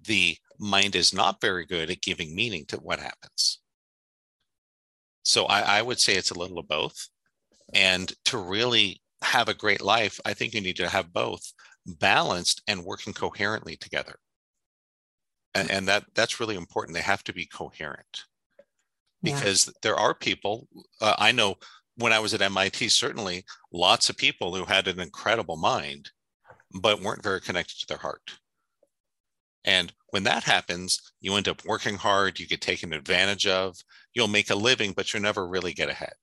the mind is not very good at giving meaning to what happens. So I, I, would say it's a little of both. And to really have a great life, I think you need to have both balanced and working coherently together. And, and that that's really important. They have to be coherent because yeah. there are people uh, I know when I was at MIT, certainly lots of people who had an incredible mind, but weren't very connected to their heart. And when that happens, you end up working hard, you get taken advantage of, you'll make a living, but you'll never really get ahead.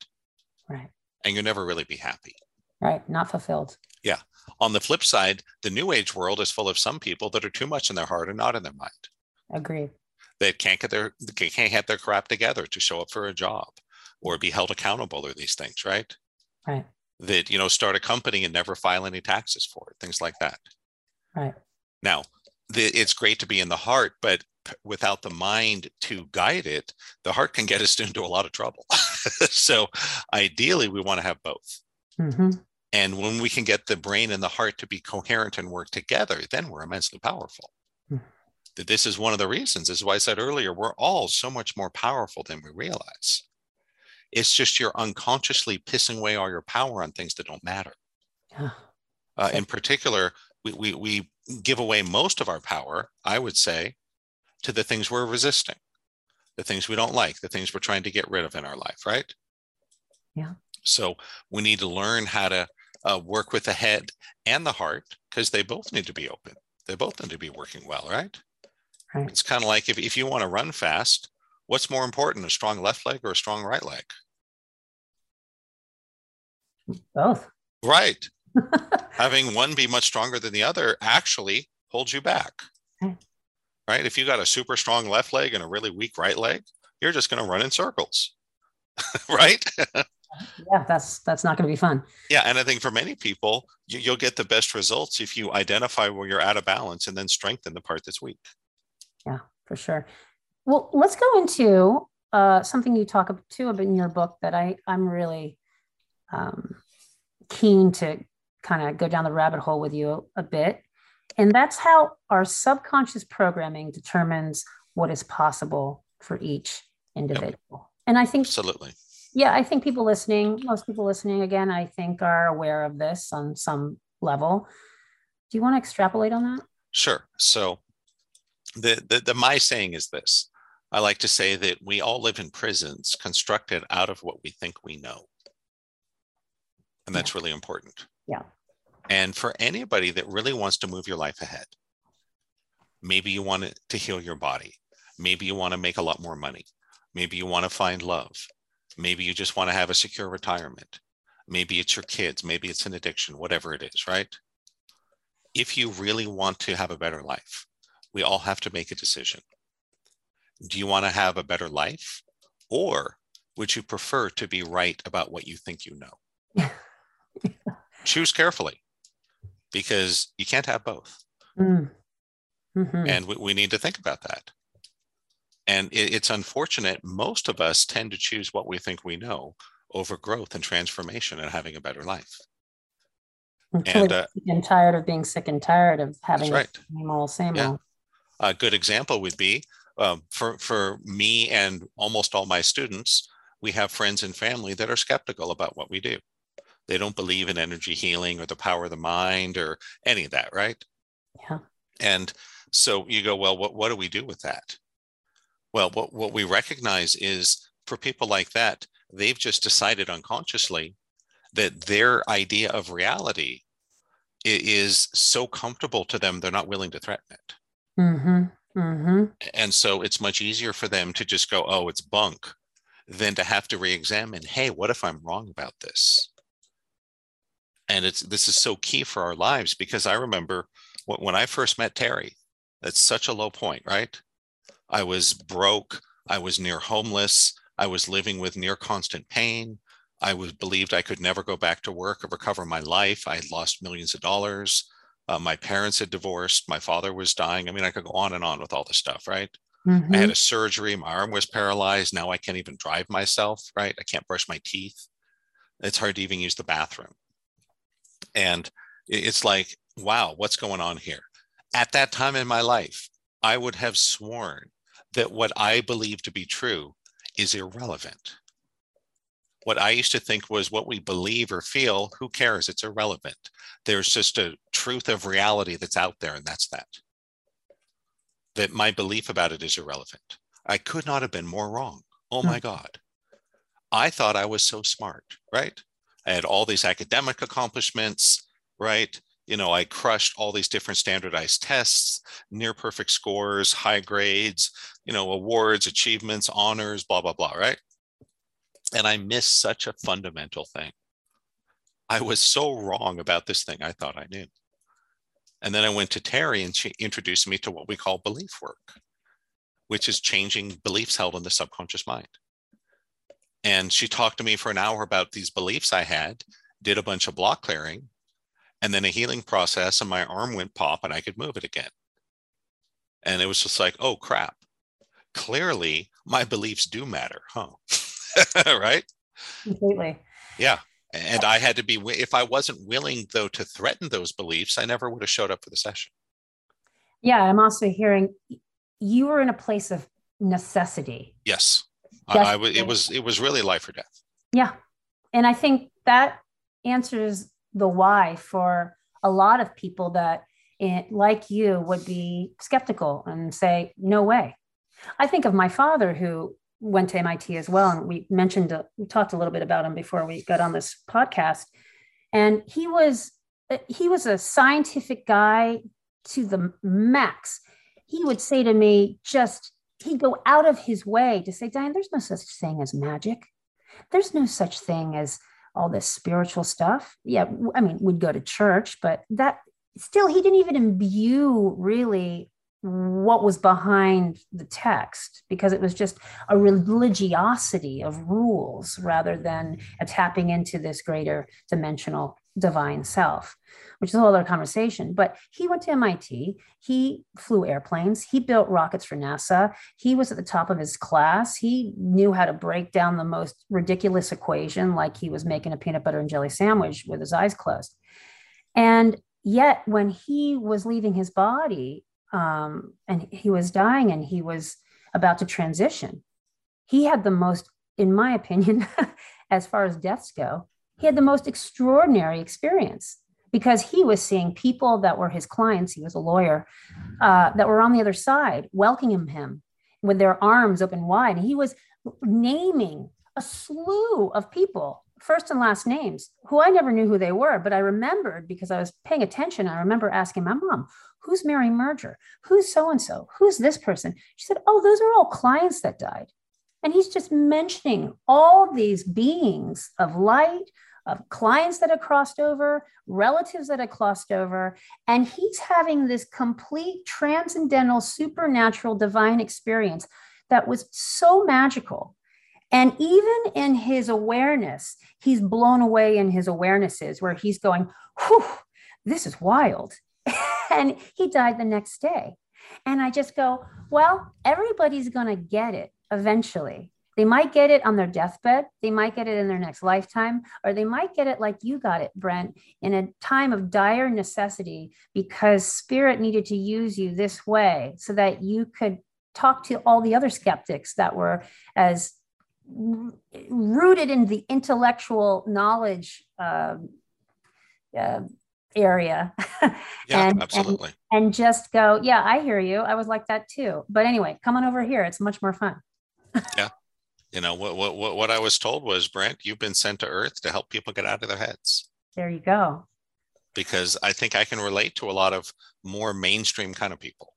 Right. And you'll never really be happy. Right. Not fulfilled. Yeah. On the flip side, the new age world is full of some people that are too much in their heart and not in their mind. Agreed. They can't get their they can't have their crap together to show up for a job or be held accountable or these things, right? Right. That you know, start a company and never file any taxes for it, things like that. Right. Now, the, it's great to be in the heart, but without the mind to guide it, the heart can get us into a lot of trouble. so, ideally, we want to have both. Mm-hmm. And when we can get the brain and the heart to be coherent and work together, then we're immensely powerful. Mm-hmm. This is one of the reasons, this is why I said earlier, we're all so much more powerful than we realize. It's just you're unconsciously pissing away all your power on things that don't matter. Yeah. Uh, in particular, we, we, we give away most of our power, I would say, to the things we're resisting, the things we don't like, the things we're trying to get rid of in our life, right? Yeah. So we need to learn how to uh, work with the head and the heart because they both need to be open. They both need to be working well, right? Right. It's kind of like if, if you want to run fast, what's more important, a strong left leg or a strong right leg? Both. Right. Having one be much stronger than the other actually holds you back. Okay. Right. If you got a super strong left leg and a really weak right leg, you're just going to run in circles. right. yeah, that's that's not going to be fun. Yeah, and I think for many people, you, you'll get the best results if you identify where you're out of balance and then strengthen the part that's weak. Yeah, for sure. Well, let's go into uh, something you talk about too in your book that I I'm really um, keen to kind of go down the rabbit hole with you a, a bit, and that's how our subconscious programming determines what is possible for each individual. Yep. And I think absolutely yeah, I think people listening, most people listening again, I think are aware of this on some level. Do you want to extrapolate on that? Sure. So the, the, the my saying is this. I like to say that we all live in prisons constructed out of what we think we know. And that's yeah. really important. Yeah. And for anybody that really wants to move your life ahead, maybe you want to heal your body. Maybe you want to make a lot more money. Maybe you want to find love. Maybe you just want to have a secure retirement. Maybe it's your kids. Maybe it's an addiction, whatever it is, right? If you really want to have a better life, we all have to make a decision. Do you want to have a better life? Or would you prefer to be right about what you think you know? Choose carefully because you can't have both. Mm. Mm-hmm. And we, we need to think about that. And it, it's unfortunate. Most of us tend to choose what we think we know over growth and transformation and having a better life. and uh, I'm tired of being sick and tired of having right. same old, same yeah. old. A good example would be um, for for me and almost all my students. We have friends and family that are skeptical about what we do. They don't believe in energy healing or the power of the mind or any of that, right? Yeah. And so you go, well, what, what do we do with that? Well, what, what we recognize is for people like that, they've just decided unconsciously that their idea of reality is so comfortable to them, they're not willing to threaten it. Mm-hmm. Mm-hmm. And so it's much easier for them to just go, oh, it's bunk, than to have to re-examine, hey, what if I'm wrong about this? And it's this is so key for our lives because I remember when I first met Terry, that's such a low point, right? I was broke. I was near homeless. I was living with near constant pain. I was believed I could never go back to work or recover my life. I had lost millions of dollars. Uh, my parents had divorced. My father was dying. I mean, I could go on and on with all this stuff, right? Mm-hmm. I had mm-hmm. a surgery. My arm was paralyzed. Now I can't even drive myself, right? I can't brush my teeth. It's hard to even use the bathroom. And it's like, wow, what's going on here? At that time in my life, I would have sworn that what I believe to be true is irrelevant. What I used to think was what we believe or feel, who cares? It's irrelevant. There's just a truth of reality that's out there, and that's that. That my belief about it is irrelevant. I could not have been more wrong. Oh hmm. my God. I thought I was so smart, right? I had all these academic accomplishments, right? You know, I crushed all these different standardized tests, near perfect scores, high grades, you know, awards, achievements, honors, blah, blah, blah, right? And I missed such a fundamental thing. I was so wrong about this thing I thought I knew. And then I went to Terry and she introduced me to what we call belief work, which is changing beliefs held in the subconscious mind. And she talked to me for an hour about these beliefs I had, did a bunch of block clearing, and then a healing process, and my arm went pop and I could move it again. And it was just like, oh crap. Clearly, my beliefs do matter, huh? right? Completely. Yeah. And I had to be, if I wasn't willing, though, to threaten those beliefs, I never would have showed up for the session. Yeah. I'm also hearing you were in a place of necessity. Yes. I, I, it was it was really life or death. Yeah, and I think that answers the why for a lot of people that, it, like you, would be skeptical and say, "No way." I think of my father who went to MIT as well, and we mentioned uh, we talked a little bit about him before we got on this podcast, and he was uh, he was a scientific guy to the max. He would say to me, just he'd go out of his way to say, Diane, there's no such thing as magic. There's no such thing as all this spiritual stuff. Yeah, I mean, we'd go to church, but that still, he didn't even imbue really what was behind the text because it was just a religiosity of rules rather than a tapping into this greater dimensional divine self which is a whole other conversation. But he went to MIT. He flew airplanes. He built rockets for NASA. He was at the top of his class. He knew how to break down the most ridiculous equation, like he was making a peanut butter and jelly sandwich with his eyes closed. And yet, when he was leaving his body um, and he was dying and he was about to transition, he had the most, in my opinion, as far as deaths go, he had the most extraordinary experience because he was seeing people that were his clients, he was a lawyer, uh, that were on the other side, welcoming him with their arms open wide. And he was naming a slew of people, first and last names, who I never knew who they were, but I remembered because I was paying attention. I remember asking my mom, Who's Mary Merger? Who's so and so? Who's this person? She said, Oh, those are all clients that died. And he's just mentioning all these beings of light, of clients that had crossed over, relatives that had crossed over. And he's having this complete transcendental, supernatural, divine experience that was so magical. And even in his awareness, he's blown away in his awarenesses where he's going, whew, this is wild. and he died the next day. And I just go, well, everybody's going to get it eventually. They might get it on their deathbed, they might get it in their next lifetime, or they might get it like you got it, Brent, in a time of dire necessity because spirit needed to use you this way so that you could talk to all the other skeptics that were as rooted in the intellectual knowledge uh, uh, area. Yeah, and, absolutely. And, and just go yeah i hear you. I was like that too. But anyway come on over here. It's much more fun yeah you know what what what I was told was Brent, you've been sent to Earth to help people get out of their heads. There you go. Because I think I can relate to a lot of more mainstream kind of people.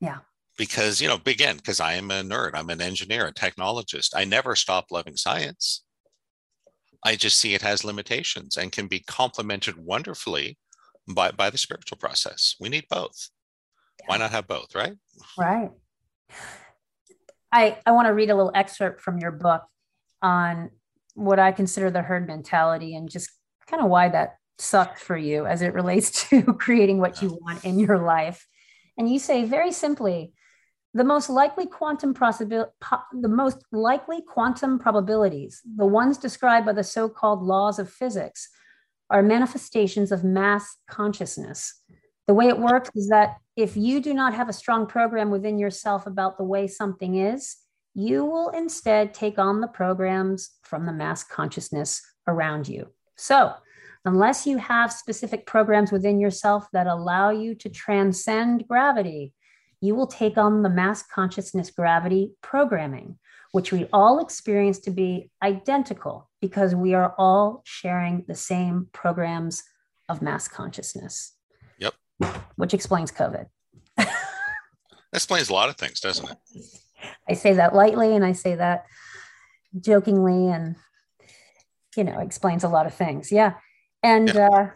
Yeah. Because you know, again, because I am a nerd, I'm an engineer, a technologist. I never stop loving science. I just see it has limitations and can be complemented wonderfully by by the spiritual process. We need both. Yeah. Why not have both, right? Right. I, I want to read a little excerpt from your book on what I consider the herd mentality and just kind of why that sucked for you as it relates to creating what you want in your life. And you say very simply, the most likely quantum possibil- po- the most likely quantum probabilities, the ones described by the so-called laws of physics, are manifestations of mass consciousness. The way it works is that if you do not have a strong program within yourself about the way something is, you will instead take on the programs from the mass consciousness around you. So, unless you have specific programs within yourself that allow you to transcend gravity, you will take on the mass consciousness gravity programming, which we all experience to be identical because we are all sharing the same programs of mass consciousness. Which explains COVID. that explains a lot of things, doesn't it? I say that lightly and I say that jokingly and you know explains a lot of things. Yeah. And yeah. uh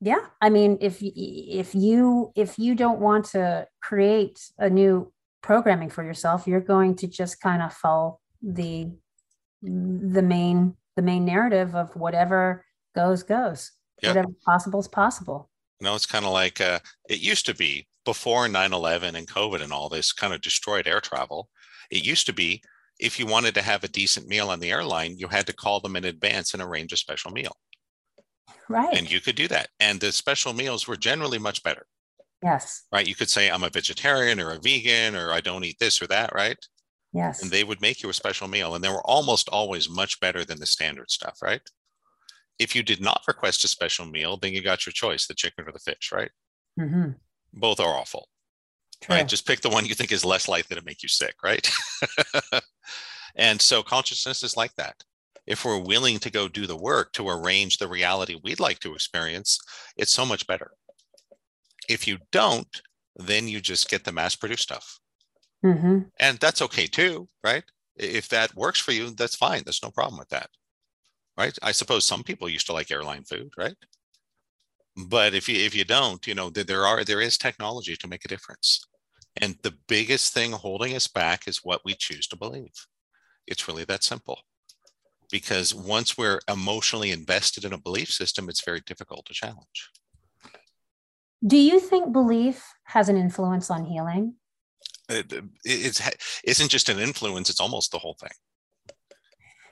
yeah, I mean if if you if you don't want to create a new programming for yourself, you're going to just kind of follow the the main the main narrative of whatever goes goes. Yep. Whatever possible is possible. You know, it's kind of like uh, it used to be before 9-11 and COVID and all this kind of destroyed air travel. It used to be if you wanted to have a decent meal on the airline, you had to call them in advance and arrange a special meal. Right. And you could do that. And the special meals were generally much better. Yes. Right. You could say, I'm a vegetarian or a vegan or I don't eat this or that. Right. Yes. And they would make you a special meal. And they were almost always much better than the standard stuff. Right. If you did not request a special meal, then you got your choice the chicken or the fish. Right. Mm-hmm. Both are awful. True. Right. Just pick the one you think is less likely to make you sick. Right. and so consciousness is like that if we're willing to go do the work to arrange the reality we'd like to experience, it's so much better. If you don't, then you just get the mass produced stuff. Mm-hmm. And that's okay too, right? If that works for you, that's fine. There's no problem with that. Right. I suppose some people used to like airline food, right? But if you if you don't, you know, there are there is technology to make a difference. And the biggest thing holding us back is what we choose to believe. It's really that simple because once we're emotionally invested in a belief system, it's very difficult to challenge. Do you think belief has an influence on healing? It, it's isn't just an influence; it's almost the whole thing.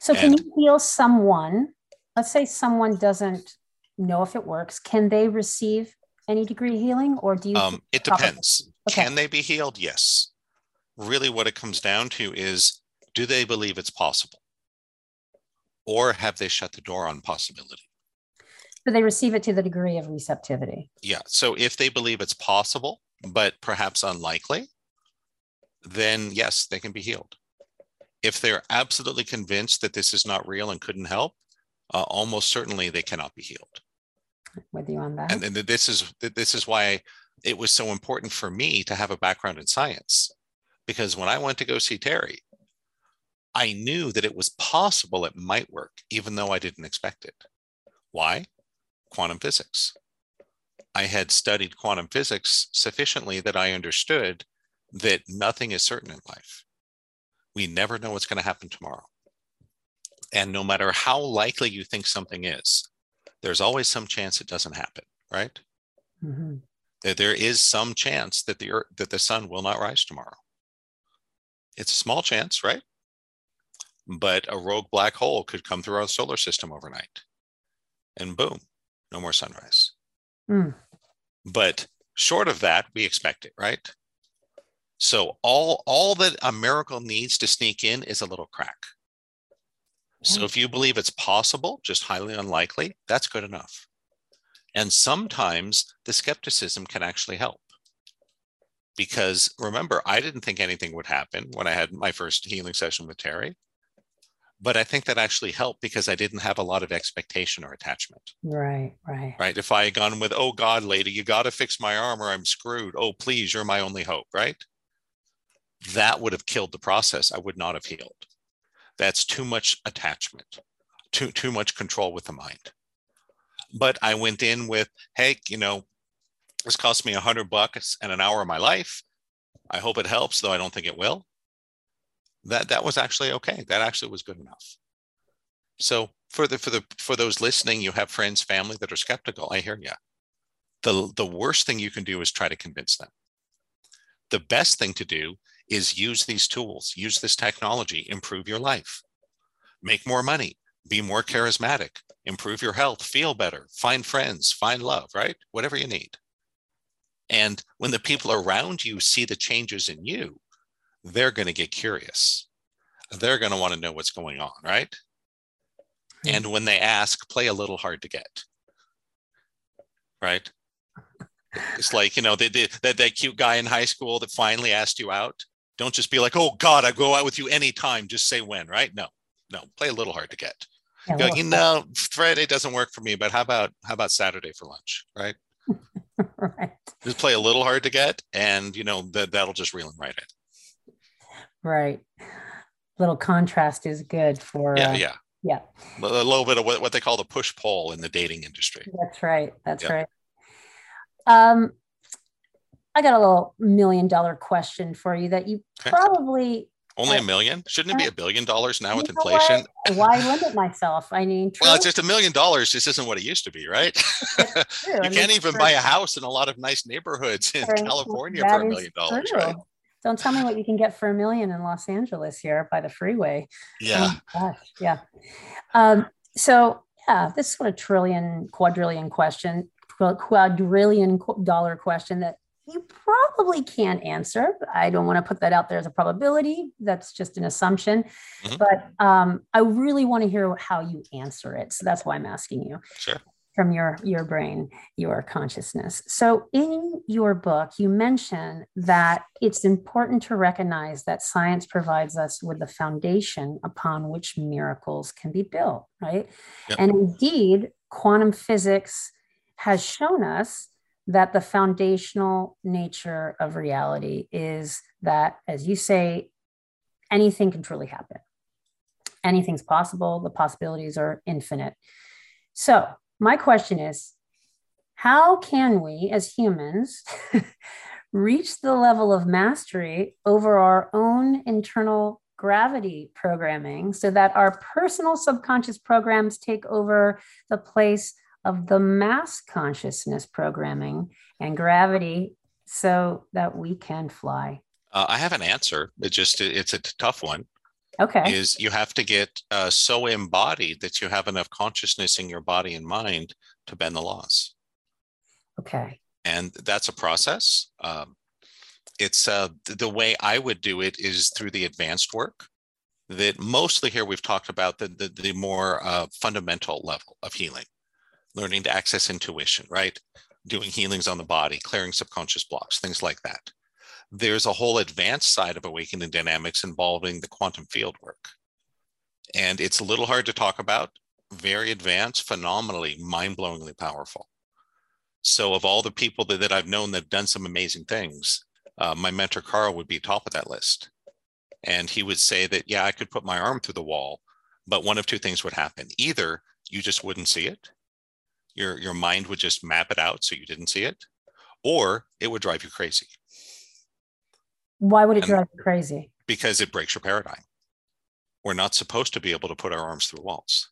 So, can you heal someone? Let's say someone doesn't know if it works. Can they receive any degree healing, or do you? Um, it depends. Okay. Can they be healed? Yes. Really, what it comes down to is, do they believe it's possible? or have they shut the door on possibility? So they receive it to the degree of receptivity. Yeah. So if they believe it's possible, but perhaps unlikely, then yes, they can be healed. If they're absolutely convinced that this is not real and couldn't help, uh, almost certainly they cannot be healed. With you on that. And, and this is this is why it was so important for me to have a background in science, because when I went to go see Terry, I knew that it was possible it might work, even though I didn't expect it. Why? Quantum physics. I had studied quantum physics sufficiently that I understood that nothing is certain in life. We never know what's going to happen tomorrow. And no matter how likely you think something is, there's always some chance it doesn't happen, right? Mm-hmm. There is some chance that the earth, that the sun will not rise tomorrow. It's a small chance, right? but a rogue black hole could come through our solar system overnight and boom no more sunrise mm. but short of that we expect it right so all all that a miracle needs to sneak in is a little crack so if you believe it's possible just highly unlikely that's good enough and sometimes the skepticism can actually help because remember i didn't think anything would happen when i had my first healing session with terry but I think that actually helped because I didn't have a lot of expectation or attachment. Right, right. Right. If I had gone with, oh God, lady, you got to fix my arm or I'm screwed. Oh, please, you're my only hope, right? That would have killed the process. I would not have healed. That's too much attachment, too, too much control with the mind. But I went in with, hey, you know, this cost me a hundred bucks and an hour of my life. I hope it helps, though I don't think it will that that was actually okay. That actually was good enough. So for the for the for those listening, you have friends, family that are skeptical. I hear you. The the worst thing you can do is try to convince them. The best thing to do is use these tools, use this technology, improve your life, make more money, be more charismatic, improve your health, feel better, find friends, find love, right? Whatever you need. And when the people around you see the changes in you, they're going to get curious. They're going to want to know what's going on, right? Hmm. And when they ask, play a little hard to get. Right? It's like, you know, they, they, that, that cute guy in high school that finally asked you out. Don't just be like, oh God, I go out with you anytime. Just say when, right? No, no, play a little hard to get. Yeah, Go, you know, Friday doesn't work for me, but how about how about Saturday for lunch, right? right. Just play a little hard to get, and you know that that'll just reel them right in. Right. Little contrast is good for. Yeah, uh, yeah, yeah. A little bit of what, what they call the push pull in the dating industry. That's right. That's yep. right. Um, I got a little million dollar question for you that you okay. probably only a million? Shouldn't it be a billion dollars now with inflation? Why limit myself? I mean, well, it's just a million dollars. Just isn't what it used to be, right? you I can't even true. buy a house in a lot of nice neighborhoods in California for a million dollars, right? Don't tell me what you can get for a million in Los Angeles here by the freeway. Yeah. Oh, yeah. Um, so yeah, this what a trillion, quadrillion question, quadrillion dollar question that you probably can't answer. I don't want to put that out there as a probability. That's just an assumption. Mm-hmm. But um, I really want to hear how you answer it. So that's why I'm asking you. Sure. From your your brain, your consciousness. So in your book, you mention that it's important to recognize that science provides us with the foundation upon which miracles can be built, right? Yep. And indeed, quantum physics has shown us that the foundational nature of reality is that, as you say, anything can truly happen. Anything's possible, the possibilities are infinite. So, my question is how can we as humans reach the level of mastery over our own internal gravity programming so that our personal subconscious programs take over the place of the mass consciousness programming and gravity so that we can fly? Uh, I have an answer. It just it's a tough one. Okay. Is you have to get uh, so embodied that you have enough consciousness in your body and mind to bend the laws. Okay. And that's a process. Um, it's uh, the way I would do it is through the advanced work. That mostly here we've talked about the the, the more uh, fundamental level of healing learning to access intuition, right? Doing healings on the body, clearing subconscious blocks, things like that. There's a whole advanced side of awakening dynamics involving the quantum field work. And it's a little hard to talk about, very advanced, phenomenally, mind blowingly powerful. So, of all the people that, that I've known that have done some amazing things, uh, my mentor Carl would be top of that list. And he would say that, yeah, I could put my arm through the wall, but one of two things would happen. Either you just wouldn't see it, your your mind would just map it out so you didn't see it or it would drive you crazy. Why would it and drive you crazy? because it breaks your paradigm. We're not supposed to be able to put our arms through walls.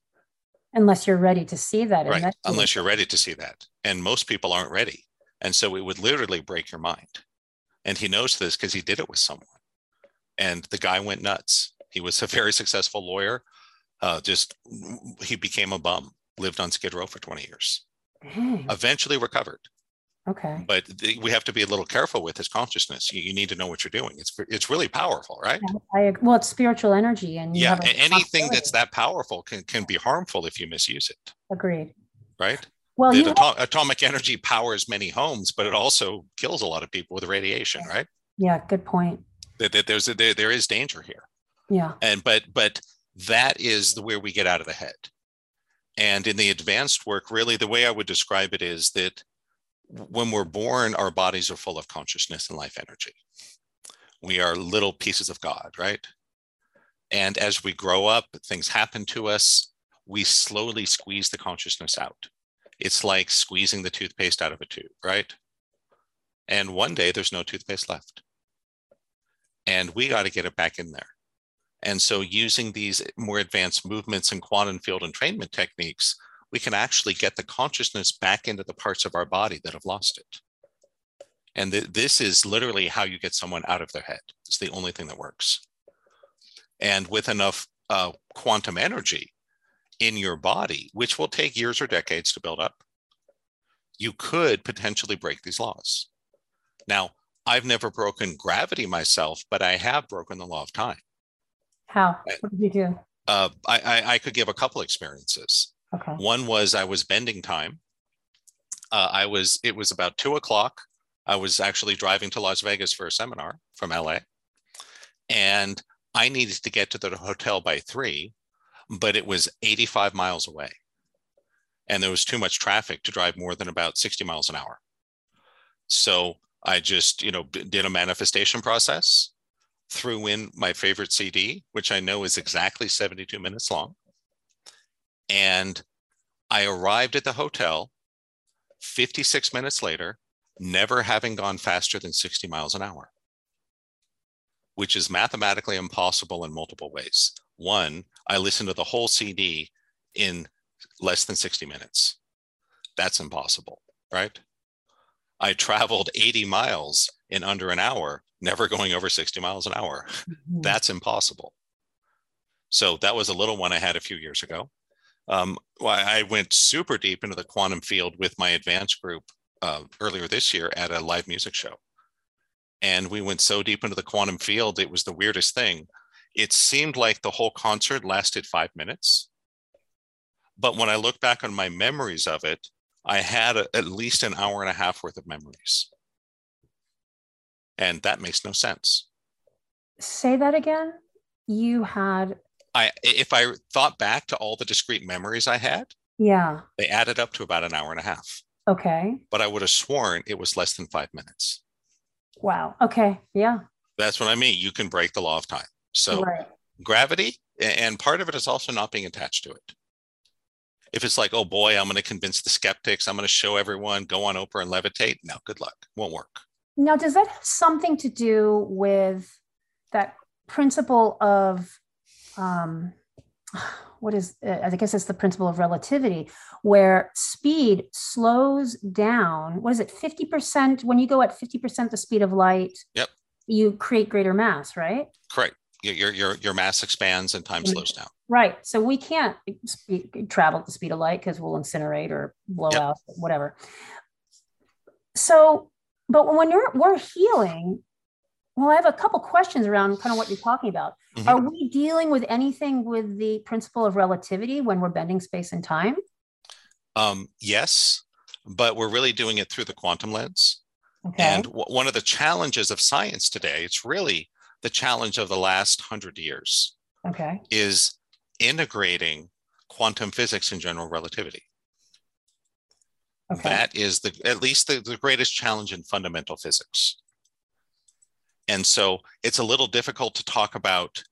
Unless you're ready to see that right unless you're ready to see that. And most people aren't ready. And so it would literally break your mind. And he knows this because he did it with someone. And the guy went nuts. He was a very successful lawyer. Uh, just he became a bum lived on Skid Row for 20 years. Dang. Eventually recovered. Okay. But th- we have to be a little careful with his consciousness. You, you, need to know what you're doing. It's it's really powerful, right? I, well, it's spiritual energy, and yeah, anything that's that powerful can can be harmful if you misuse it. Agreed. Right. Well, the, atom- atomic energy powers many homes, but it also kills a lot of people with radiation, right? Yeah, good point. That, that there's a, there, there is danger here. Yeah. And but but that is the where we get out of the head. And in the advanced work, really the way I would describe it is that when we're born, our bodies are full of consciousness and life energy. We are little pieces of God, right? And as we grow up, things happen to us, we slowly squeeze the consciousness out. It's like squeezing the toothpaste out of a tube, right? And one day there's no toothpaste left. And we got to get it back in there. And so using these more advanced movements and quantum field entrainment techniques, we can actually get the consciousness back into the parts of our body that have lost it. And th- this is literally how you get someone out of their head. It's the only thing that works. And with enough uh, quantum energy in your body, which will take years or decades to build up, you could potentially break these laws. Now, I've never broken gravity myself, but I have broken the law of time. How? What did you do? Uh, I, I, I could give a couple experiences. Okay. One was I was bending time. Uh, I was it was about two o'clock. I was actually driving to Las Vegas for a seminar from LA, and I needed to get to the hotel by three, but it was 85 miles away, and there was too much traffic to drive more than about 60 miles an hour. So I just you know did a manifestation process, threw in my favorite CD, which I know is exactly 72 minutes long and I arrived at the hotel 56 minutes later, never having gone faster than 60 miles an hour, which is mathematically impossible in multiple ways. One, I listened to the whole CD in less than 60 minutes. That's impossible, right? I traveled 80 miles in under an hour, never going over 60 miles an hour. Mm-hmm. That's impossible. So that was a little one I had a few years ago um, I went super deep into the quantum field with my advanced group uh, earlier this year at a live music show. And we went so deep into the quantum field, it was the weirdest thing. It seemed like the whole concert lasted five minutes. But when I look back on my memories of it, I had a, at least an hour and a half worth of memories. And that makes no sense. Say that again. You had I if I thought back to all the discrete memories I had, yeah, they added up to about an hour and a half. Okay. But I would have sworn it was less than five minutes. Wow. Okay. Yeah. That's what I mean. You can break the law of time. So right. gravity, and part of it is also not being attached to it. If it's like, oh boy, I'm going to convince the skeptics, I'm going to show everyone, go on Oprah and levitate. No, good luck. Won't work. Now, does that have something to do with that principle of um, what is uh, i guess it's the principle of relativity where speed slows down what is it 50% when you go at 50% the speed of light yep you create greater mass right correct your your your mass expands and time slows down right so we can't speed, travel at the speed of light because we'll incinerate or blow yep. out whatever so but when you're we're healing well, I have a couple questions around kind of what you're talking about. Mm-hmm. Are we dealing with anything with the principle of relativity when we're bending space and time? Um, yes, but we're really doing it through the quantum lens. Okay. And w- one of the challenges of science today, it's really the challenge of the last hundred years. Okay. Is integrating quantum physics and general relativity. Okay. That is the at least the, the greatest challenge in fundamental physics. And so it's a little difficult to talk about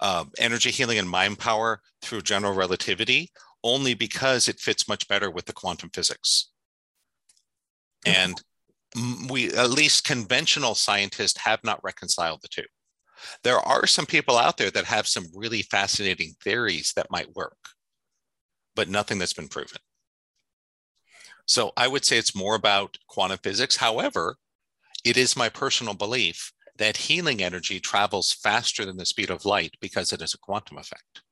uh, energy healing and mind power through general relativity only because it fits much better with the quantum physics. And we, at least conventional scientists, have not reconciled the two. There are some people out there that have some really fascinating theories that might work, but nothing that's been proven. So I would say it's more about quantum physics. However, it is my personal belief that healing energy travels faster than the speed of light because it is a quantum effect.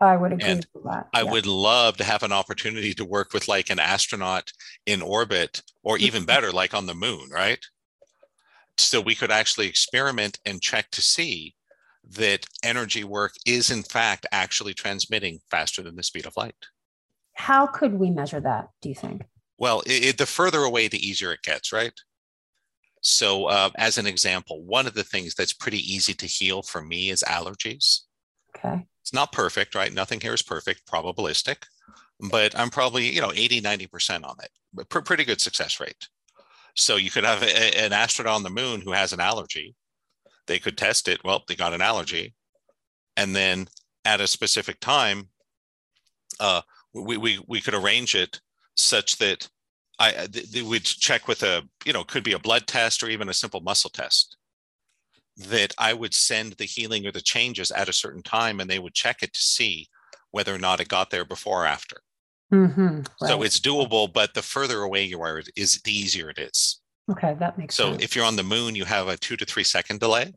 I would agree and with that. I would love to have an opportunity to work with like an astronaut in orbit, or even better, like on the moon, right? So we could actually experiment and check to see that energy work is in fact actually transmitting faster than the speed of light. How could we measure that, do you think? Well, it, it, the further away, the easier it gets, right? So, uh, as an example, one of the things that's pretty easy to heal for me is allergies. Okay. It's not perfect, right? Nothing here is perfect, probabilistic, but I'm probably, you know, 80, 90% on it. P- pretty good success rate. So, you could have a, an astronaut on the moon who has an allergy. They could test it. Well, they got an allergy. And then at a specific time, uh, we, we, we could arrange it such that I they would check with a you know could be a blood test or even a simple muscle test that I would send the healing or the changes at a certain time and they would check it to see whether or not it got there before or after. Mm-hmm, right. So it's doable, but the further away you are, is the easier it is. Okay, that makes so sense. So if you're on the moon, you have a two to three second delay.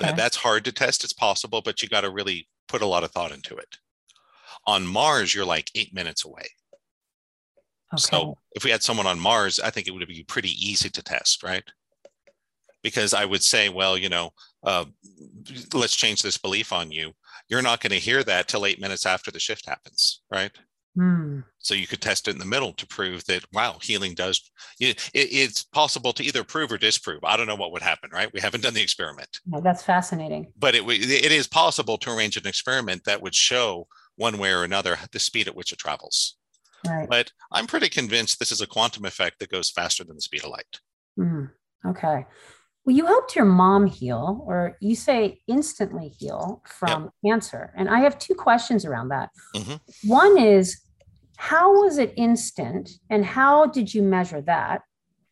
Okay. That's hard to test. It's possible, but you got to really put a lot of thought into it. On Mars, you're like eight minutes away. Okay. So if we had someone on Mars, I think it would be pretty easy to test, right? Because I would say, well, you know, uh, let's change this belief on you. You're not going to hear that till eight minutes after the shift happens, right? Mm. So you could test it in the middle to prove that wow, healing does. It, it's possible to either prove or disprove. I don't know what would happen, right? We haven't done the experiment. Yeah, that's fascinating. But it it is possible to arrange an experiment that would show one way or another the speed at which it travels. Right. But I'm pretty convinced this is a quantum effect that goes faster than the speed of light. Mm. Okay. Well, you helped your mom heal, or you say instantly heal from yep. cancer. And I have two questions around that. Mm-hmm. One is, how was it instant, and how did you measure that?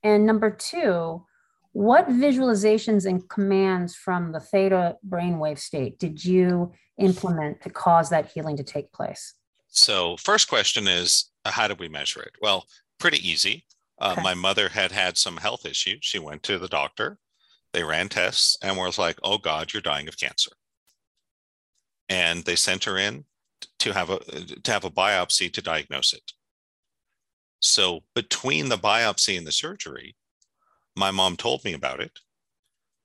And number two, what visualizations and commands from the theta brainwave state did you implement to cause that healing to take place? So, first question is, uh, how did we measure it? Well, pretty easy. Uh, okay. My mother had had some health issues. She went to the doctor. They ran tests and was like, "Oh God, you're dying of cancer." And they sent her in to have a to have a biopsy to diagnose it. So between the biopsy and the surgery, my mom told me about it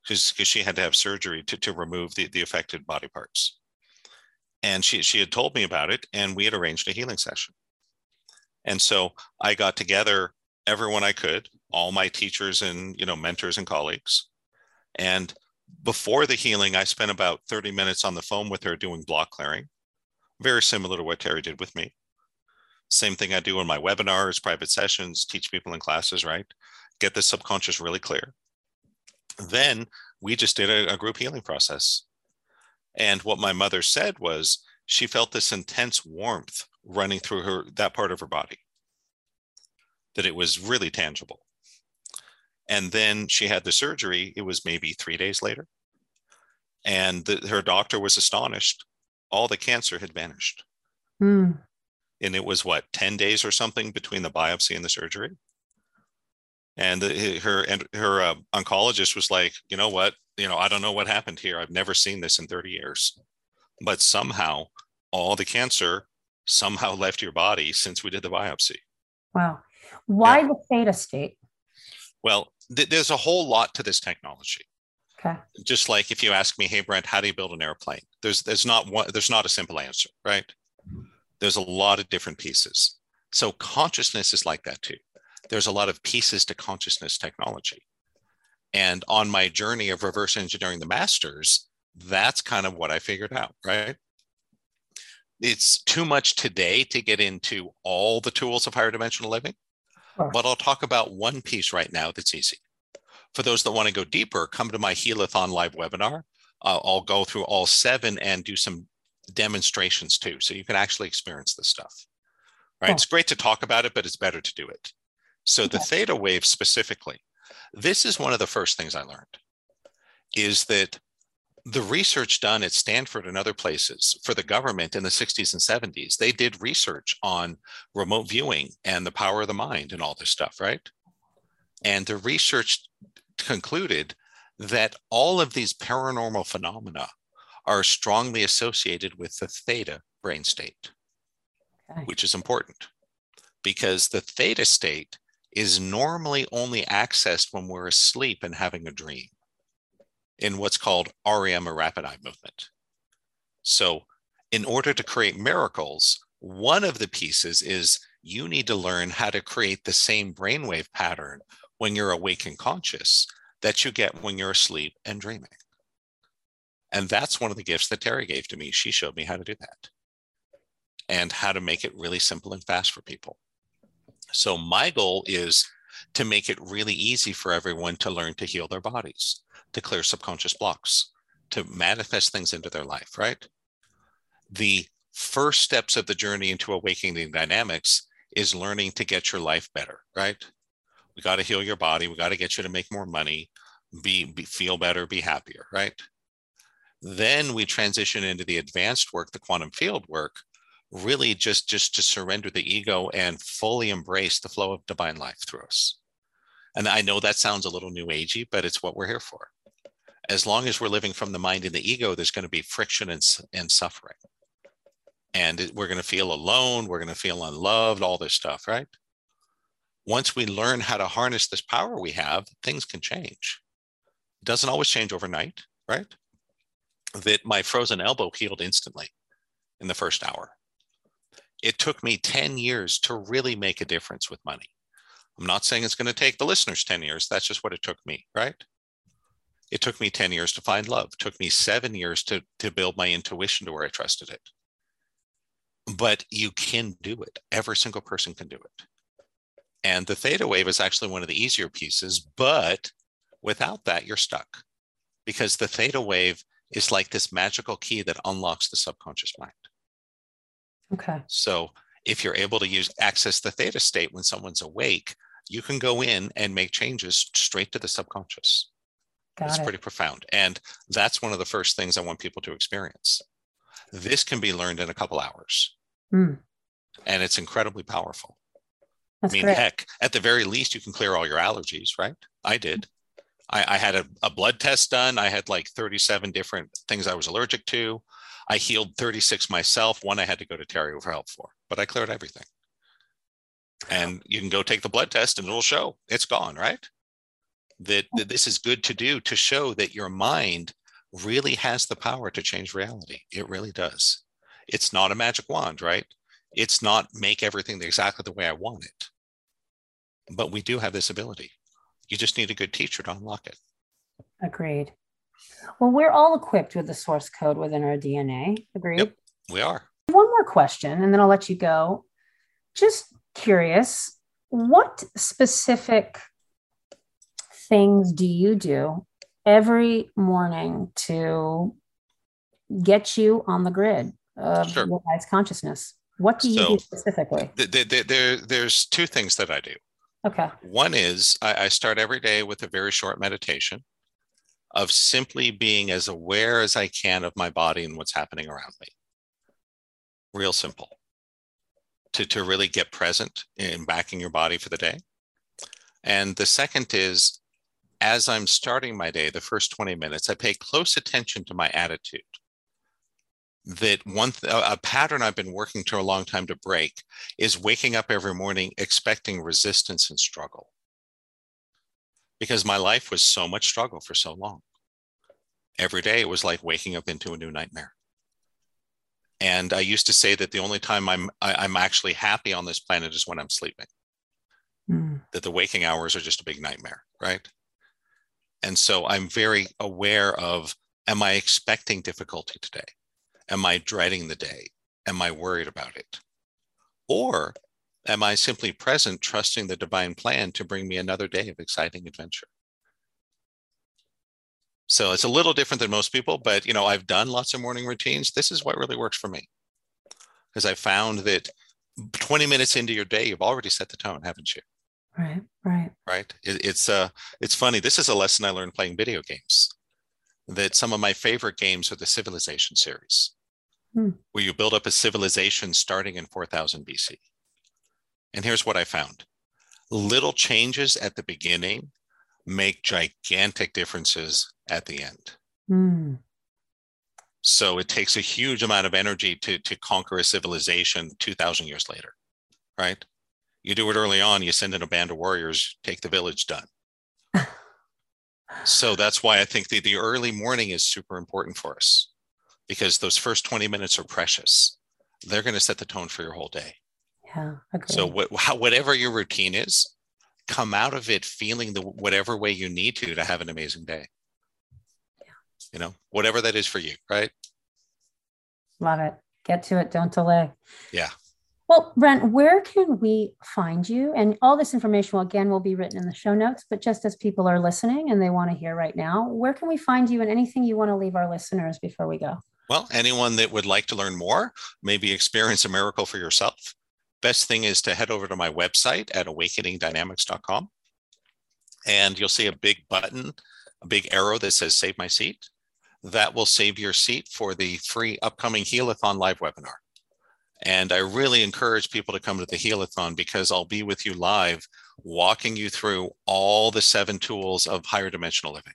because she had to have surgery to, to remove the, the affected body parts. And she, she had told me about it, and we had arranged a healing session. And so I got together everyone I could, all my teachers and you know mentors and colleagues, and before the healing, I spent about 30 minutes on the phone with her doing block clearing, very similar to what Terry did with me. Same thing I do in my webinars, private sessions, teach people in classes, right? Get the subconscious really clear. Then we just did a, a group healing process. And what my mother said was she felt this intense warmth running through her that part of her body that it was really tangible and then she had the surgery. It was maybe three days later. And the, her doctor was astonished. All the cancer had vanished. Mm. And it was what, 10 days or something between the biopsy and the surgery? And the, her and her uh, oncologist was like, you know what? You know, I don't know what happened here. I've never seen this in 30 years. But somehow all the cancer somehow left your body since we did the biopsy. Wow. Why yeah. the theta state? Well, th- there's a whole lot to this technology. Okay. Just like if you ask me, hey Brent, how do you build an airplane? There's there's not one there's not a simple answer, right? There's a lot of different pieces. So consciousness is like that too. There's a lot of pieces to consciousness technology. And on my journey of reverse engineering the masters, that's kind of what I figured out, right? It's too much today to get into all the tools of higher dimensional living. But I'll talk about one piece right now that's easy. For those that want to go deeper, come to my Healathon live webinar. Uh, I'll go through all seven and do some demonstrations too. So you can actually experience this stuff. Right? It's great to talk about it, but it's better to do it. So the theta wave specifically, this is one of the first things I learned is that the research done at Stanford and other places for the government in the 60s and 70s, they did research on remote viewing and the power of the mind and all this stuff, right? And the research concluded that all of these paranormal phenomena are strongly associated with the theta brain state, okay. which is important because the theta state is normally only accessed when we're asleep and having a dream in what's called REM or rapid eye movement. So, in order to create miracles, one of the pieces is you need to learn how to create the same brainwave pattern when you're awake and conscious that you get when you're asleep and dreaming. And that's one of the gifts that Terry gave to me. She showed me how to do that and how to make it really simple and fast for people. So, my goal is to make it really easy for everyone to learn to heal their bodies to clear subconscious blocks, to manifest things into their life, right? The first steps of the journey into awakening dynamics is learning to get your life better, right? We got to heal your body. We got to get you to make more money, be, be feel better, be happier, right? Then we transition into the advanced work, the quantum field work, really just just to surrender the ego and fully embrace the flow of divine life through us. And I know that sounds a little new agey, but it's what we're here for as long as we're living from the mind and the ego, there's going to be friction and, and suffering. And we're going to feel alone, we're going to feel unloved, all this stuff, right? Once we learn how to harness this power we have, things can change. It doesn't always change overnight. right? That my frozen elbow healed instantly in the first hour. It took me 10 years to really make a difference with money. I'm not saying it's going to take the listeners 10 years. That's just what it took me, right? It took me 10 years to find love. It took me seven years to, to build my intuition to where I trusted it. But you can do it. Every single person can do it. And the theta wave is actually one of the easier pieces, but without that, you're stuck because the theta wave is like this magical key that unlocks the subconscious mind. Okay. So if you're able to use access the theta state when someone's awake, you can go in and make changes straight to the subconscious. Got it's it. pretty profound. And that's one of the first things I want people to experience. This can be learned in a couple hours. Mm. And it's incredibly powerful. That's I mean, great. heck, at the very least, you can clear all your allergies, right? I did. I, I had a, a blood test done. I had like 37 different things I was allergic to. I healed 36 myself. One I had to go to Terry for help for, but I cleared everything. And you can go take the blood test and it'll show it's gone, right? That, oh. that this is good to do to show that your mind really has the power to change reality. It really does. It's not a magic wand, right? It's not make everything exactly the way I want it. But we do have this ability. You just need a good teacher to unlock it. Agreed. Well, we're all equipped with the source code within our DNA. Agreed. Yep. We are. One more question, and then I'll let you go. Just curious, what specific things do you do every morning to get you on the grid of Sure. consciousness? What do you So- do specifically? Th- th- There, there's two things that I do. Okay. One is I, I start every day with a very short meditation of simply being as aware as I can of my body and what's happening around me. Real simple. To, to really get present in backing your body for the day. And the second is as I'm starting my day, the first 20 minutes, I pay close attention to my attitude. That one th- a pattern I've been working to a long time to break is waking up every morning expecting resistance and struggle. Because my life was so much struggle for so long. Every day it was like waking up into a new nightmare. And I used to say that the only time I'm I, I'm actually happy on this planet is when I'm sleeping. Mm. That the waking hours are just a big nightmare, right? And so I'm very aware of am I expecting difficulty today? Am I dreading the day? Am I worried about it? Or am I simply present, trusting the divine plan to bring me another day of exciting adventure? So it's a little different than most people, but you know, I've done lots of morning routines. This is what really works for me. Because I found that 20 minutes into your day, you've already set the tone, haven't you? Right. Right. Right. It, it's uh it's funny. This is a lesson I learned playing video games. That some of my favorite games are the civilization series, Hmm. where you build up a civilization starting in 4000 BC. And here's what I found little changes at the beginning make gigantic differences at the end. Mm. So it takes a huge amount of energy to, to conquer a civilization 2000 years later, right? You do it early on, you send in a band of warriors, take the village done. so that's why I think the, the early morning is super important for us because those first 20 minutes are precious. They're going to set the tone for your whole day. Yeah. Agreed. So what, how, whatever your routine is, come out of it feeling the whatever way you need to to have an amazing day. Yeah. You know, whatever that is for you, right? Love it. Get to it. Don't delay. Yeah. Well, Brent, where can we find you? And all this information, will, again, will be written in the show notes. But just as people are listening and they want to hear right now, where can we find you and anything you want to leave our listeners before we go? Well, anyone that would like to learn more, maybe experience a miracle for yourself, best thing is to head over to my website at awakeningdynamics.com. And you'll see a big button, a big arrow that says Save My Seat. That will save your seat for the free upcoming Healathon live webinar. And I really encourage people to come to the Healathon because I'll be with you live, walking you through all the seven tools of higher dimensional living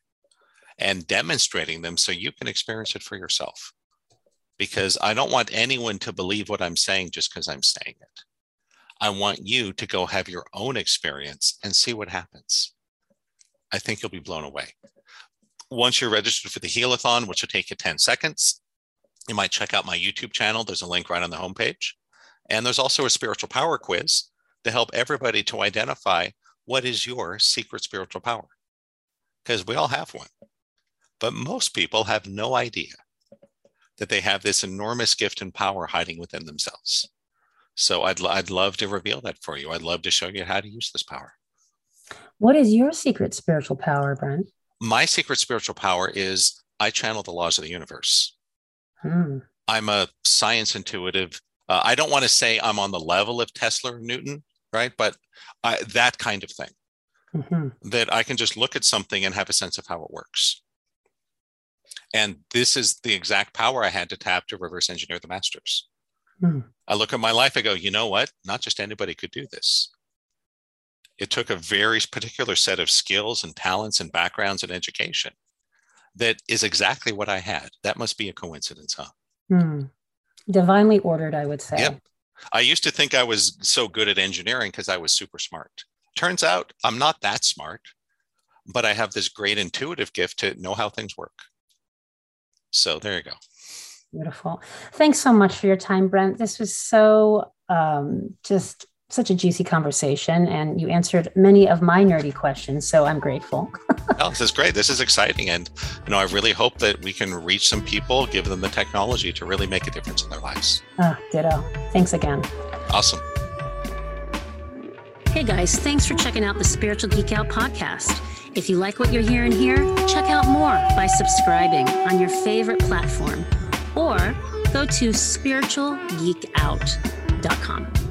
and demonstrating them so you can experience it for yourself. Because I don't want anyone to believe what I'm saying just because I'm saying it. I want you to go have your own experience and see what happens. I think you'll be blown away. once you're registered for the Healathon, which will take you 10 seconds, you might check out my YouTube channel. There's a link right on the homepage. And there's also a spiritual power quiz to help everybody to identify what is your secret spiritual power. Because we all have one. But most people have no idea that they have this enormous gift and power hiding within themselves. So I'd, I'd love to reveal that for you. I'd love to show you how to use this power. What is your secret spiritual power, Brent? My secret spiritual power is I channel the laws of the universe. Hmm. I'm a science intuitive. Uh, I don't want to say I'm on the level of Tesla or Newton, right? But I, that kind of thing. Mm-hmm. That I can just look at something and have a sense of how it works. And this is the exact power I had to tap to reverse engineer the masters. Mm. I look at my life, I go, you know what? Not just anybody could do this. It took a very particular set of skills and talents and backgrounds and education that is exactly what I had. That must be a coincidence, huh? Mm. Divinely ordered, I would say. Yep. I used to think I was so good at engineering because I was super smart. Turns out I'm not that smart, but I have this great intuitive gift to know how things work. So there you go. Beautiful. Thanks so much for your time, Brent. This was so um, just such a juicy conversation, and you answered many of my nerdy questions. So I'm grateful. oh, this is great. This is exciting, and you know, I really hope that we can reach some people, give them the technology to really make a difference in their lives. Ah, ditto. Thanks again. Awesome. Hey guys, thanks for checking out the Spiritual Geek Out podcast. If you like what you're hearing here, check out more by subscribing on your favorite platform or go to spiritualgeekout.com.